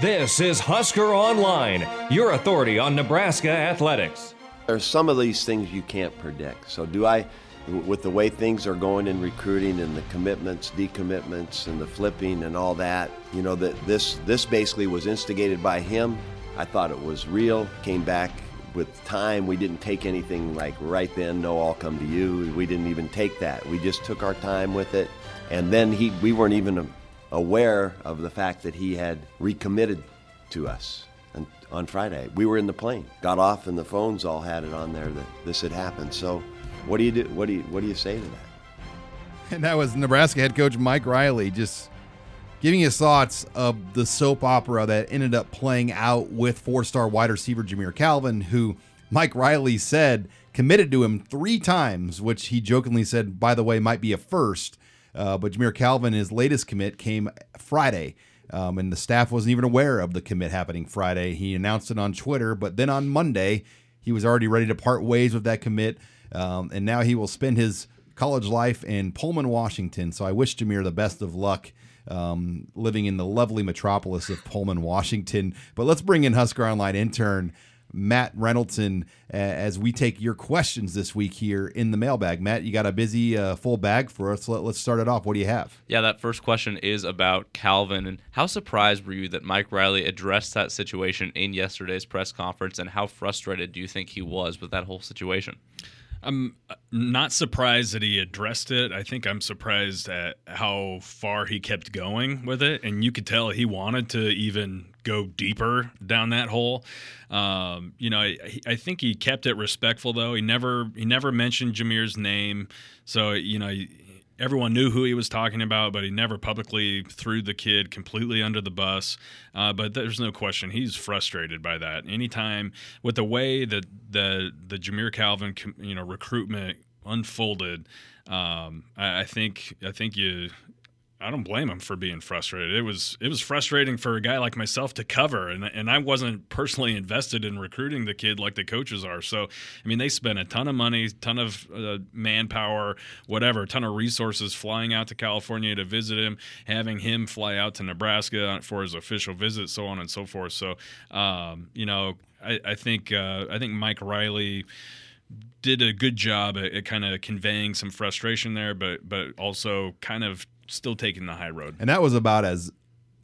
This is Husker Online, your authority on Nebraska athletics. There's some of these things you can't predict. So, do I, with the way things are going in recruiting and the commitments, decommitments, and the flipping and all that, you know, that this this basically was instigated by him. I thought it was real. Came back with time, we didn't take anything like right then, no, I'll come to you. We didn't even take that. We just took our time with it. And then he, we weren't even aware of the fact that he had recommitted to us and on Friday. We were in the plane, got off, and the phones all had it on there that this had happened. So, what do you do? What do you what do you say to that? And that was Nebraska head coach Mike Riley just giving his thoughts of the soap opera that ended up playing out with four star wide receiver Jamire Calvin, who Mike Riley said committed to him three times, which he jokingly said, by the way, might be a first. Uh, but Jamire Calvin, his latest commit came Friday. Um, and the staff wasn't even aware of the commit happening Friday. He announced it on Twitter, but then on Monday, he was already ready to part ways with that commit. Um, and now he will spend his college life in Pullman, Washington. So I wish Jamire the best of luck um, living in the lovely metropolis of Pullman, Washington. But let's bring in Husker Online intern Matt Reynoldson as we take your questions this week here in the mailbag. Matt, you got a busy uh, full bag for us. Let, us start it off. What do you have? Yeah, that first question is about Calvin. And how surprised were you that Mike Riley addressed that situation in yesterday's press conference? And how frustrated do you think he was with that whole situation? I'm not surprised that he addressed it. I think I'm surprised at how far he kept going with it, and you could tell he wanted to even go deeper down that hole. Um, you know, I, I, think he kept it respectful though. He never he never mentioned Jamire's name, so you know everyone knew who he was talking about, but he never publicly threw the kid completely under the bus. Uh, but there's no question he's frustrated by that. Anytime with the way that the the Jamire Calvin you know recruitment unfolded, um, I, I think I think you I don't blame him for being frustrated. It was it was frustrating for a guy like myself to cover, and and I wasn't personally invested in recruiting the kid like the coaches are. So I mean, they spent a ton of money, ton of uh, manpower, whatever, ton of resources flying out to California to visit him, having him fly out to Nebraska for his official visit, so on and so forth. So um, you know, I, I think uh, I think Mike Riley did a good job at, at kind of conveying some frustration there, but but also kind of still taking the high road. And that was about as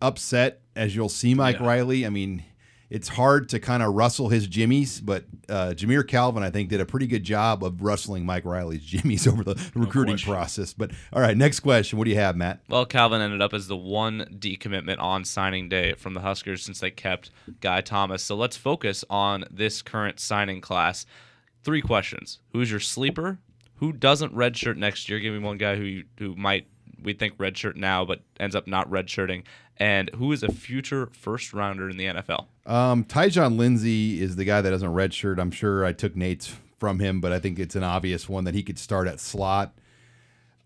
upset as you'll see Mike yeah. Riley. I mean, it's hard to kind of rustle his jimmies, but uh, Jamire Calvin, I think, did a pretty good job of rustling Mike Riley's <laughs> jimmies over the recruiting no process. But all right, next question. What do you have, Matt? Well, Calvin ended up as the one decommitment on signing day from the Huskers since they kept Guy Thomas. So let's focus on this current signing class. Three questions: Who's your sleeper? Who doesn't redshirt next year? Give me one guy who who might we think redshirt now, but ends up not redshirting, and who is a future first rounder in the NFL? Um, Tyjon Lindsey is the guy that doesn't redshirt. I'm sure I took Nate's from him, but I think it's an obvious one that he could start at slot.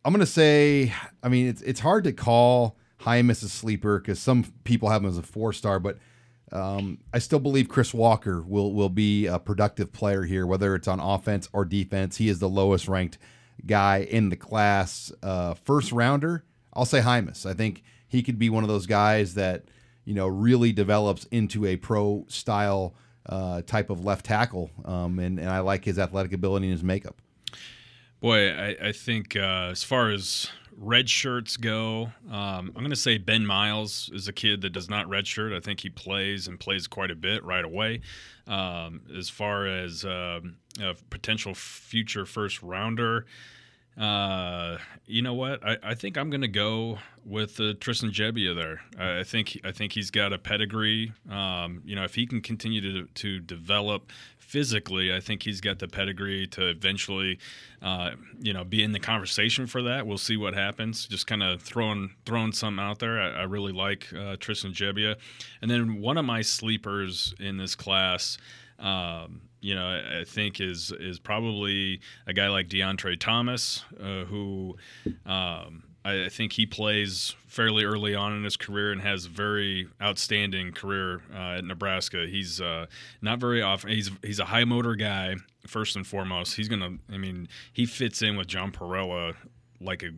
I'm gonna say, I mean, it's it's hard to call as a sleeper because some people have him as a four star, but Um, I still believe Chris Walker will will be a productive player here, whether it's on offense or defense. He is the lowest ranked guy in the class. Uh, first rounder, I'll say Jaimes. I think he could be one of those guys that you know really develops into a pro style uh, type of left tackle, um, and, and I like his athletic ability and his makeup. Boy, I, I think uh, as far as red shirts go, um, I'm going to say Ben Miles is a kid that does not redshirt. I think he plays and plays quite a bit right away. Um, as far as um, a potential future first rounder, uh, you know what? I, I think I'm going to go with uh, Tristan Gebbia there. I, I think I think he's got a pedigree. Um, you know, if he can continue to to develop physically, I think he's got the pedigree to eventually, uh, you know, be in the conversation for that. We'll see what happens. Just kind of throwing throwing something out there. I, I really like uh, Tristan Gebbia, and then one of my sleepers in this class. Um, you know, I think is is probably a guy like Deontre Thomas, uh, who um, I, I, think he plays fairly early on in his career and has a very outstanding career uh, at Nebraska. He's uh, not very often. He's he's a high motor guy first and foremost. He's gonna. I mean, he fits in with John Parrella like a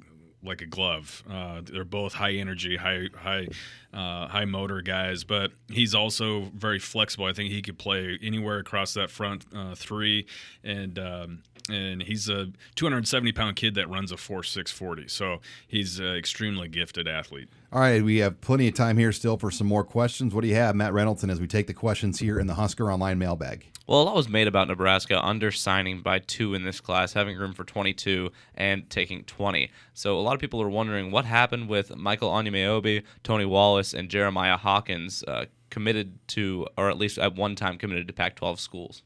like a glove. Uh, they're both high energy, high high uh, high motor guys, but he's also very flexible. I think he could play anywhere across that front uh, three, and um, and he's a 270 pound kid that runs a 4.640. So he's an extremely gifted athlete. All right, we have plenty of time here still for some more questions. What do you have, Matt Reynolds, as we take the questions here in the Husker Online mailbag? Well, a lot was made about Nebraska under signing by two in this class, having room for 22 and taking 20. So a lot of people are wondering what happened with Michael Onyemeobi, Tony Wallace, and Jeremiah Hawkins uh, committed to, or at least at one time committed to Pac 12 schools.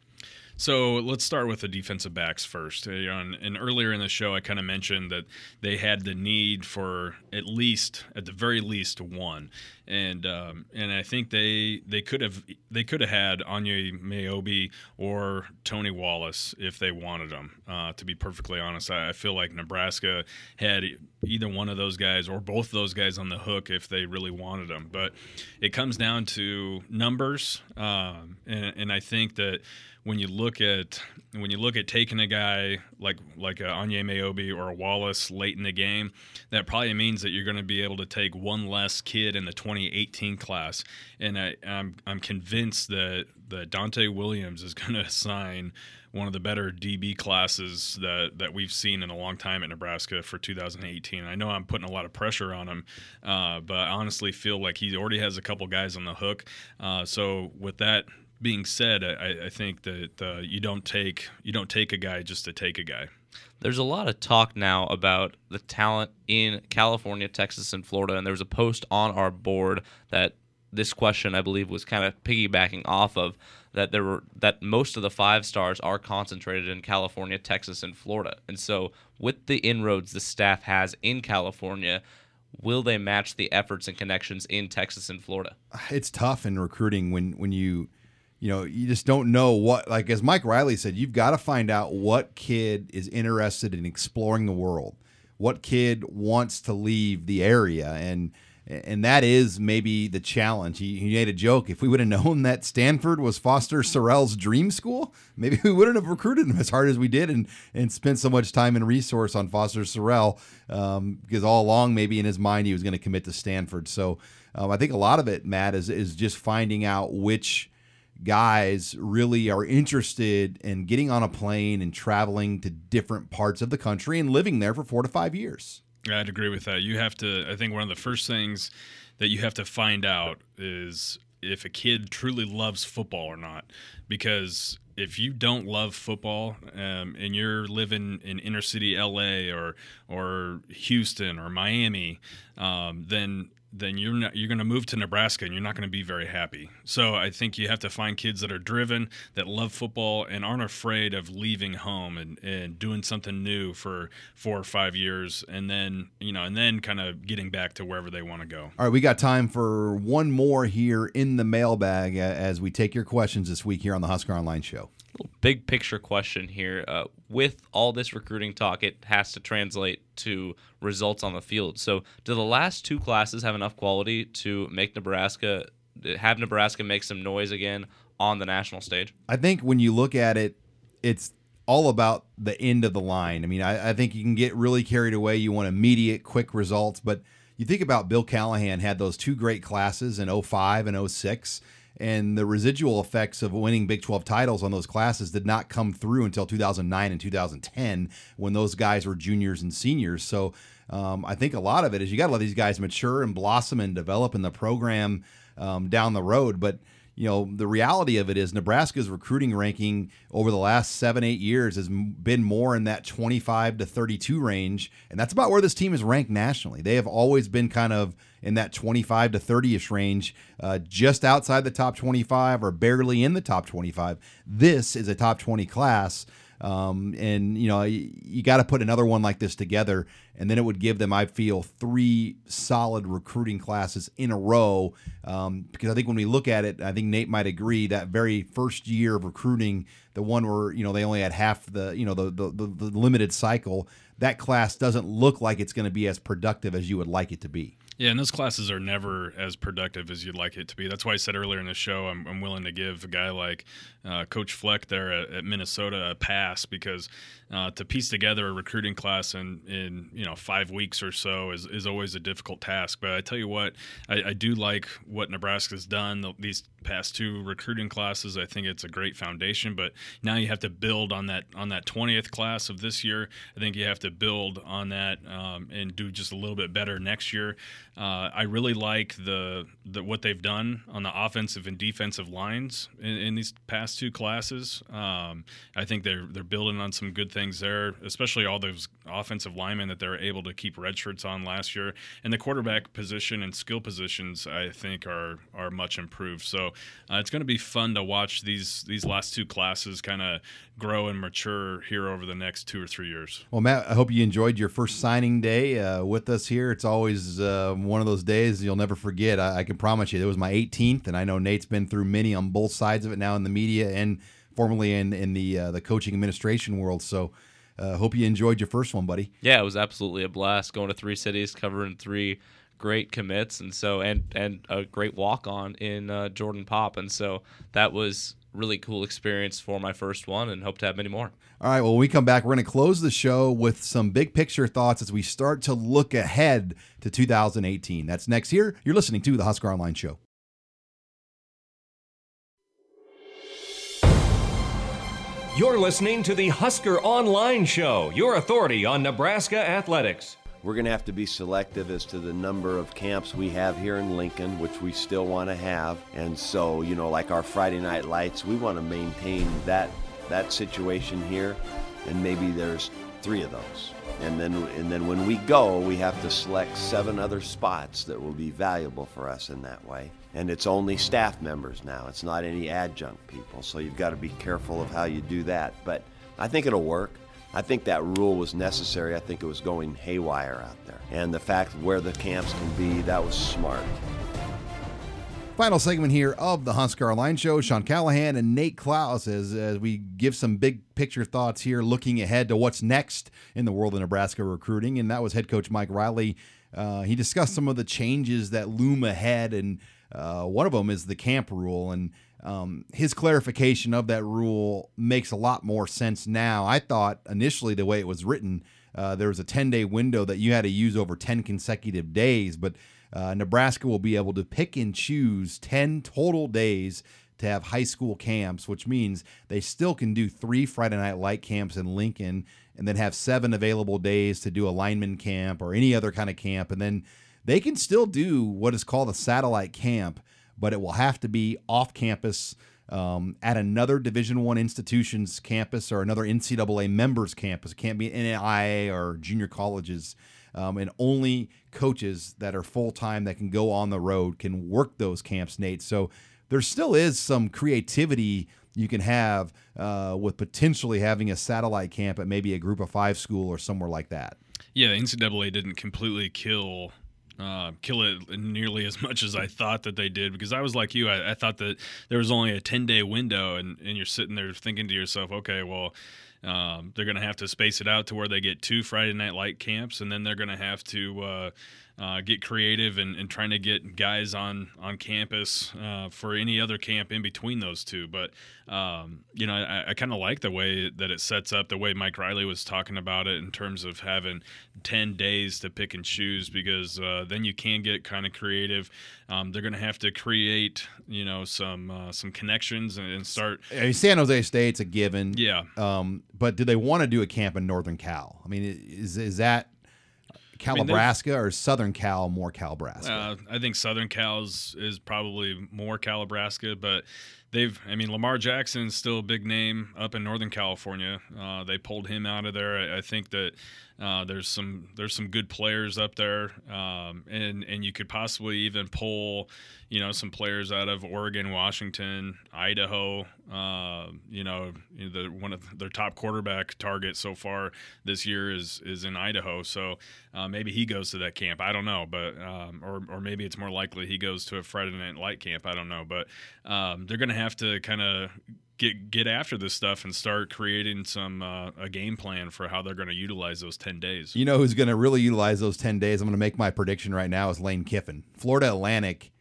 So let's start with the defensive backs first. And earlier in the show, I kind of mentioned that they had the need for at least, at the very least, one. And um, and I think they they could have they could have had Onyemeobi or Tony Wallace if they wanted them. Uh, to be perfectly honest, I, I feel like Nebraska had either one of those guys or both of those guys on the hook if they really wanted them. But it comes down to numbers, um, and, and I think that when you look at when you look at taking a guy like like a Onyemeobi or a Wallace late in the game, that probably means that you're going to be able to take one less kid in the 2018 class. And I, I'm I'm convinced that that Donte Williams is <laughs> going to sign one of the better DB classes that that we've seen in a long time at Nebraska for 2018. I know I'm putting a lot of pressure on him, uh, but I honestly feel like he already has a couple guys on the hook. Uh, so with that being said, I, I think that uh, you don't take you don't take a guy just to take a guy. There's a lot of talk now about the talent in California, Texas, and Florida, and there was a post on our board that this question, I believe, was kind of piggybacking off of that there were that most of the five stars are concentrated in California, Texas, and Florida. And so, with the inroads the staff has in California, will they match the efforts and connections in Texas and Florida? It's tough in recruiting when when you you know, you just don't know what, like as Mike Riley said, you've got to find out what kid is interested in exploring the world, what kid wants to leave the area, and and that is maybe the challenge. He, he made a joke. If we would have known that Stanford was Foster Sarell's dream school, maybe we wouldn't have recruited him as hard as we did and and spent so much time and resource on Foster Sarell um, because all along maybe in his mind he was going to commit to Stanford. So um, I think a lot of it, Matt, is is just finding out which guys really are interested in getting on a plane and traveling to different parts of the country and living there for four to five years. Yeah, I'd agree with that. You have to, I think one of the first things that you have to find out is if a kid truly loves football or not. Because if you don't love football um, and you're living in inner city LA or or Houston or Miami, um, then then you're not you're going to move to Nebraska and you're not going to be very happy. So I think you have to find kids that are driven, that love football, and aren't afraid of leaving home and, and doing something new for four or five years, and then you know, and then kind of getting back to wherever they want to go. All right, we got time for one more here in the mailbag as we take your questions this week here on the Husker Online Show big picture question here. Uh, with all this recruiting talk, it has to translate to results on the field. So, do the last two classes have enough quality to make Nebraska have Nebraska make some noise again on the national stage? I think when you look at it, it's all about the end of the line. I mean, I, I think you can get really carried away. You want immediate, quick results, but you think about Bill Callahan had those two great classes in 05 and 06 and the residual effects of winning Big 12 titles on those classes did not come through until 2009 and 2010 when those guys were juniors and seniors. So um, I think a lot of it is you got to let these guys mature and blossom and develop in the program um, down the road. But you know, the reality of it is Nebraska's recruiting ranking over the last seven, eight years has been more in that 25 to 32 range. And that's about where this team is ranked nationally. They have always been kind of in that 25 to 30 ish range, uh, just outside the top 25 or barely in the top 25. This is a top 20 class. Um, and you know you, you got to put another one like this together, and then it would give them, I feel, three solid recruiting classes in a row. Um, because I think when we look at it, I think Nate might agree that very first year of recruiting, the one where you know they only had half the you know the the, the, the limited cycle, that class doesn't look like it's going to be as productive as you would like it to be. Yeah, and those classes are never as productive as you'd like it to be. That's why I said earlier in the show I'm, I'm willing to give a guy like uh, Coach Fleck there at, at, Minnesota a pass because uh, to piece together a recruiting class in, in you know five weeks or so is, is always a difficult task. But I tell you what, I, I do like what Nebraska's done the, these past two recruiting classes. I think it's a great foundation. But now you have to build on that on that 20th class of this year. I think you have to build on that um, and do just a little bit better next year. Uh, I really like the, the what they've done on the offensive and defensive lines in, in these past two classes. Um, I think they're they're building on some good things there, especially all those offensive linemen that they were able to keep red shirts on last year, and the quarterback position and skill positions I think are are much improved. So uh, it's going to be fun to watch these these last two classes kind of grow and mature here over the next two or three years. Well, Matt, I hope you enjoyed your first signing day uh, with us here. It's always uh, one of those days you'll never forget. I, I, can promise you, it was my 18th, and I know Nate's been through many on both sides of it now in the media and formerly in in the uh, the coaching administration world. So. Uh, hope you enjoyed your first one, buddy. Yeah, it was absolutely a blast going to three cities, covering three great commits, and so and and a great walk on in uh, Jordan Pop, and so that was really cool experience for my first one and hope to have many more. All right, well, when we come back, we're going to close the show with some big picture thoughts as we start to look ahead to 2018. That's next here. You're listening to the Husker Online Show. You're listening to the Husker Online Show, your authority on Nebraska athletics. We're going to have to be selective as to the number of camps we have here in Lincoln, which we still want to have. And so, you know, like our Friday night lights, we want to maintain that that situation here, and maybe there's three of those. And then and then when we go, we have to select seven other spots that will be valuable for us in that way. And it's only staff members now. It's not any adjunct people. So you've got to be careful of how you do that. But I think it'll work. I think that rule was necessary. I think it was going haywire out there. And the fact where the camps can be, that was smart. Final segment here of the Husker Online Show. Sean Callahan and Nate Clouse as, as we give some big picture thoughts here, looking ahead to what's next in the world of Nebraska recruiting. And that was head coach Mike Riley. Uh, he discussed some of the changes that loom ahead, and uh, one of them is the camp rule. And um, his clarification of that rule makes a lot more sense now. I thought initially the way it was written, uh, there was a 10 day window that you had to use over 10 consecutive days, but uh, Nebraska will be able to pick and choose 10 total days to have high school camps, which means they still can do three Friday night light camps in Lincoln and then have seven available days to do a lineman camp or any other kind of camp. And then they can still do what is called a satellite camp but it will have to be off campus um, at another Division One institution's campus or another NCAA members campus. It can't be NAIA or junior colleges. Um, and only coaches that are full time that can go on the road can work those camps, Nate. So there still is some creativity you can have uh, with potentially having a satellite camp at maybe a group of five school or somewhere like that. Yeah, the NCAA didn't completely kill uh, kill it nearly as much as I thought that they did because I was like you. I, I thought that there was only a 10 day window, and, and you're sitting there thinking to yourself, okay, well, um, they're going to have to space it out to where they get two Friday night light camps, and then they're going to have to. Uh, uh, get creative and, and trying to get guys on on campus uh, for any other camp in between those two. But um, you know, I, I kind of like the way that it sets up, the way Mike Riley was talking about it in terms of having ten days to pick and choose, because uh, then you can get kind of creative. Um, they're going to have to create, you know, some uh, some connections and, and start. I mean, San Jose State's a given. Yeah. Um, but do they want to do a camp in Northern Cal? I mean, is is that mean, they- Calabrasca or Southern Cal more Calabrasca? Uh, I think Southern Cal is, is probably more Calabrasca, but they've. I mean, Lamar Jackson's still a big name up in Northern California. Uh, they pulled him out of there. I, I think that uh, there's some there's some good players up there, um, and and you could possibly even pull, you know, some players out of Oregon, Washington, Idaho. Uh, you know, the one of their top quarterback targets so far this year is is in Idaho. So uh, maybe he goes to that camp. I don't know, but um, or or maybe it's more likely he goes to a Friday night light camp. I don't know, but um, they're going to have to kind of get get after this stuff and start creating some uh, a game plan for how they're going to utilize those 10 days. You know who's going to really utilize those 10 days? I'm going to make my prediction right now is Lane Kiffin. Florida Atlantic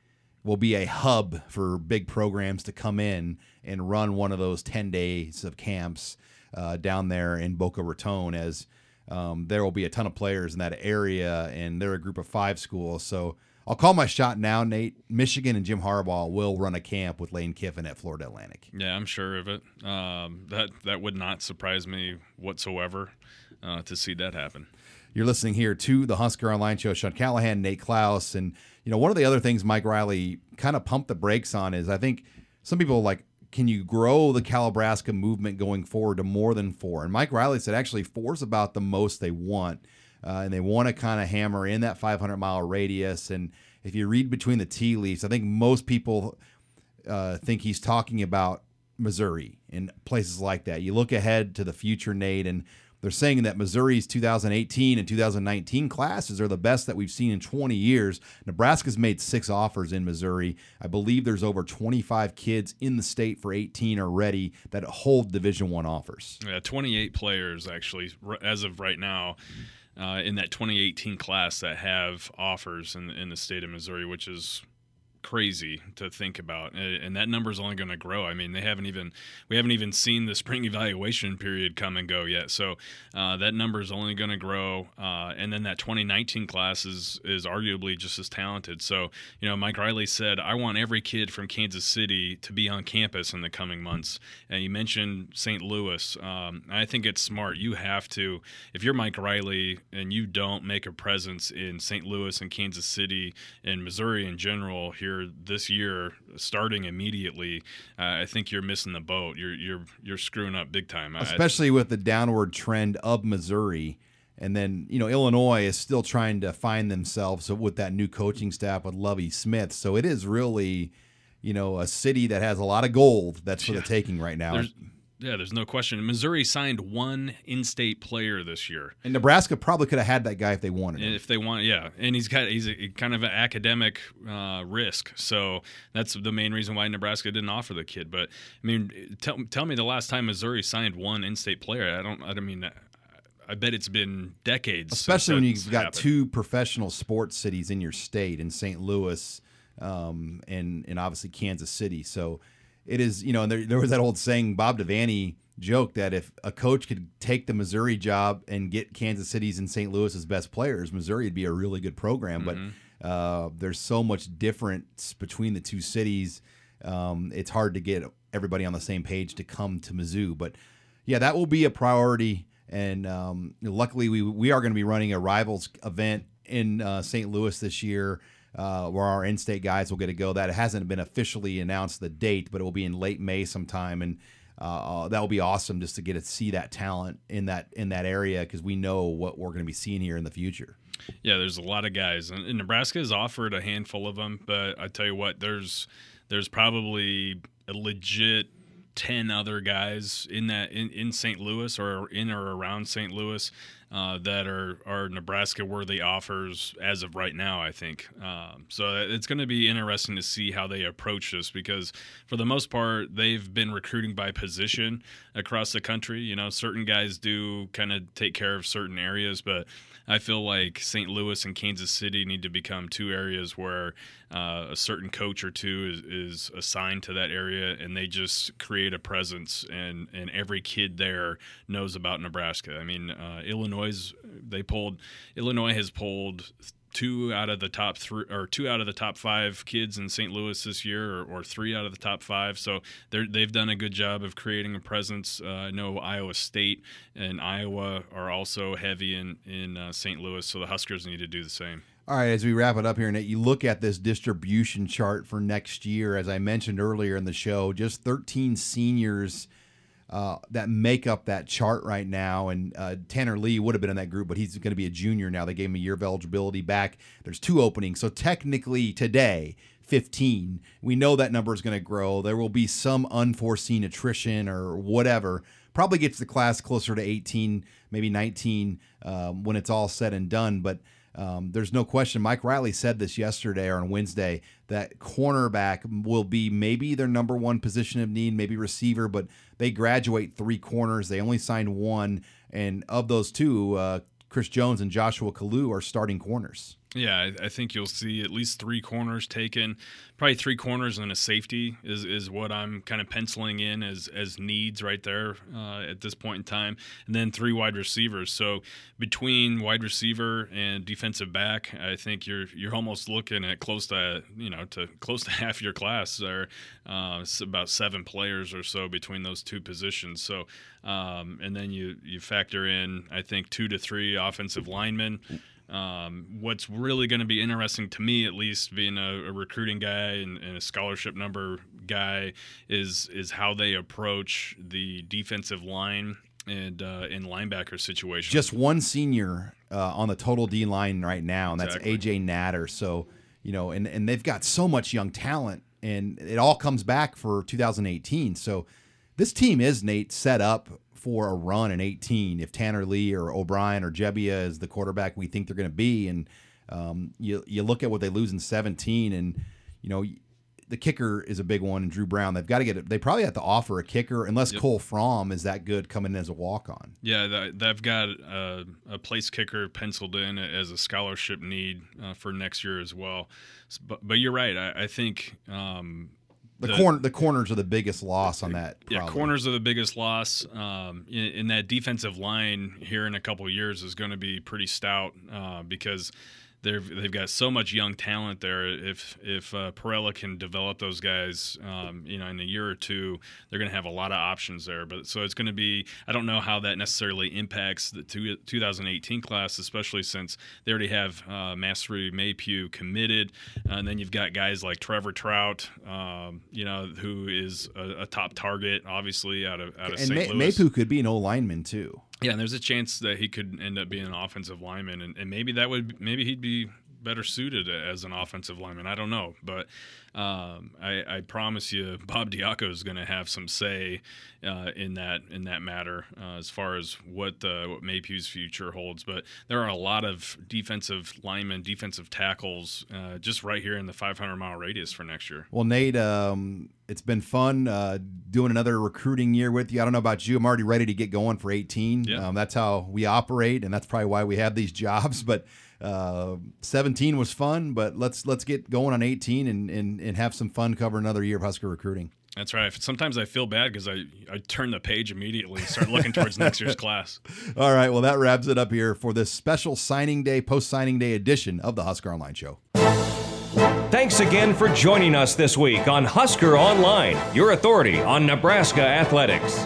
will be a hub for big programs to come in and run one of those 10 days of camps uh, down there in Boca Raton as um, there will be a ton of players in that area and they're a group of five schools. So I'll call my shot now, Nate. Michigan and Jim Harbaugh will run a camp with Lane Kiffin at Florida Atlantic. Yeah, I'm sure of it. Um, that that would not surprise me whatsoever uh, to see that happen. You're listening here to the Husker Online Show. Sean Callahan, Nate Clouse, and you know one of the other things Mike Riley kind of pumped the brakes on is I think some people like, can you grow the Calabrasca movement going forward to more than four? And Mike Riley said actually four is about the most they want, uh, and they want to kind of hammer in that 500 mile radius. And if you read between the tea leaves, I think most people uh, think he's talking about Missouri and places like that. You look ahead to the future, Nate, and they're saying that Missouri's 2018 and 2019 classes are the best that we've seen in 20 years. Nebraska's made six offers in Missouri. I believe there's over 25 kids in the state for 18 already that hold Division One offers. Yeah, 28 players actually as of right now. Uh, in that 2018 class that have offers in, in the state of Missouri, which is crazy to think about and that number is only going to grow. I mean they haven't even we haven't even seen the spring <laughs> evaluation period come and go yet. So uh, that number is only going to grow uh, and then that 2019 class is is arguably just as talented. So you know mike riley said i want every kid from kansas city to be on campus in the coming months. And you mentioned st louis. Um, i think it's smart. You have to if you're mike riley and you don't make a presence in st louis and kansas city and missouri in general here this year, starting immediately, uh, I think you're missing the boat. You're you're you're screwing up big time. I- I- especially with the downward trend of Missouri. And then, you know, Illinois is still trying to find themselves with that new coaching staff with Lovie Smith. So it is really, you know, a city that has a lot of gold that's for the taking right now. there's, yeah, there's no question. Missouri signed one in-state player this year. And Nebraska probably could have had that guy if they wanted him. if they want yeah and he's got he's a, kind of an academic uh, risk so that's the main reason why nebraska didn't offer the kid but i mean tell, tell me the last time missouri signed one in-state player i don't i don't mean i bet it's been decades Especially when you've got happened. two professional sports cities in your state in St. Louis um, and, and obviously Kansas City. So it is, you know, and there, there was that old saying, Bob Devaney joked that if a coach could take the Missouri job and get Kansas City's and St. Louis's best players, Missouri would be a really good program. But uh, there's so much difference between the two cities. Um, it's hard to get everybody on the same page to come to Mizzou. But yeah, that will be a priority. And um, luckily, we we are going to be running a rivals event in uh, St. Louis this year, uh, where our in-state guys will get to go. That hasn't been officially announced the date, but it will be in late May sometime, and uh, uh, that will be awesome just to get to see that talent in that in that area because we know what we're going to be seeing here in the future. Yeah, there's a lot of guys, and, and Nebraska has offered a handful of them. But I tell you what, there's there's probably a legit ten other guys in that in, in St. Louis or in or around St. Louis uh, that are are Nebraska worthy offers as of right now. I think um, so. It's going to be interesting to see how they approach this because for the most part they've been recruiting by position across the country. You know, certain guys do kind of take care of certain areas, but I feel like St. Louis and Kansas City need to become two areas where uh, a certain coach or two is, is assigned to that area, and they just create a presence, and and every kid there knows about Nebraska. I mean, uh, Illinois they pulled Illinois has pulled two out of the top three or two out of the top five kids in St. Louis this year, or, or three out of the top five. So they've done a good job of creating a presence. Uh, I know Iowa State and Iowa are also heavy in in uh, St. Louis, so the Huskers need to do the same. All right, as we wrap it up here, Nate, you look at this distribution chart for next year, as I mentioned earlier in the show, just 13 seniors uh, that make up that chart right now. And uh, Tanner Lee would have been in that group, but he's going to be a junior now. They gave him a year of eligibility back. There's two openings. So technically today, 15. We know that number is going to grow. There will be some unforeseen attrition or whatever. Probably gets the class closer to 18, maybe 19 um, when it's all said and done. But um, there's no question. Mike Riley said this yesterday or on Wednesday that cornerback will be maybe their number one position of need, maybe receiver, but they graduate three corners. They only signed one, and of those two, uh, Chris Jones and Joshua Kalu are starting corners. Yeah, I, think you'll see at least three corners taken. Probably three corners and a safety is, is what I'm kind of penciling in as as needs right there uh, at this point in time, and then three wide receivers. So between wide receiver and defensive back, I think you're you're almost looking at close to you know to close to <laughs> half your class, or uh, about seven players or so between those two positions. So um, and then you you factor in I think two to three offensive linemen. Um, what's really going to be interesting to me, at least being a, a recruiting guy and, and, a scholarship number guy, is is how they approach the defensive line and uh, in linebacker situation. Just one senior uh, on the total D line right now, and that's exactly. AJ Natter. So you know, and and they've got so much young talent, and it all comes back for 2018. So this team is Nate set up for a run in 18 if Tanner Lee or O'Brien or Gebbia is the quarterback we think they're going to be. And um, you you look at what they lose in 17, and you know the kicker is a big one. And Drew Brown, they've got to get it. They probably have to offer a kicker unless yep. Cole Frahm is that good coming in as a walk on. Yeah, they've got a, a, place kicker penciled in as a scholarship need uh, for next year as well. But, but you're right. I, I think. Um, the, the corner the corners are the biggest loss on that. Probably. Yeah, corners are the biggest loss. Um, in, in, that defensive line here in a couple years is going to be pretty stout uh, because they've they've got so much young talent there. If if uh, Parrella can develop those guys, um, you know, in a year or two, they're going to have a lot of options there. But so it's going to be. I don't know how that necessarily impacts the two, 2018 class, especially since they already have uh, Masry Mapu committed, and then you've got guys like Trevor Trout, um, you know, who is a, a, top target, obviously out of out of and St. Louis. Mapu could be an old lineman too. Yeah, and there's a chance that he could end up being an offensive lineman, and, and maybe that would maybe he'd be better suited as an offensive lineman. I don't know, but um, I, I, promise you, <laughs> Bob Diaco is going to have some say uh, in that in that matter uh, as far as what the what Mapu's future holds. But there are a lot of defensive linemen, defensive tackles, uh, just right here in the 500 mile radius for next year. Well, Nate, um, it's been fun uh, doing another recruiting year with you. I don't know about you. I'm already ready to get going for 18. Yeah. Um, that's how we operate, and that's probably why we have these <laughs> jobs. But uh, 17 was fun, but let's let's get going on 18 and, and, and have some fun cover another year of Husker recruiting. That's right. Sometimes I feel bad because I, I turn the page immediately and start looking towards <laughs> next year's class. All right. Well, that wraps it up here for this special signing day, post signing day edition of the Husker Online Show. Thanks again for joining us this week on Husker Online, your authority on Nebraska athletics.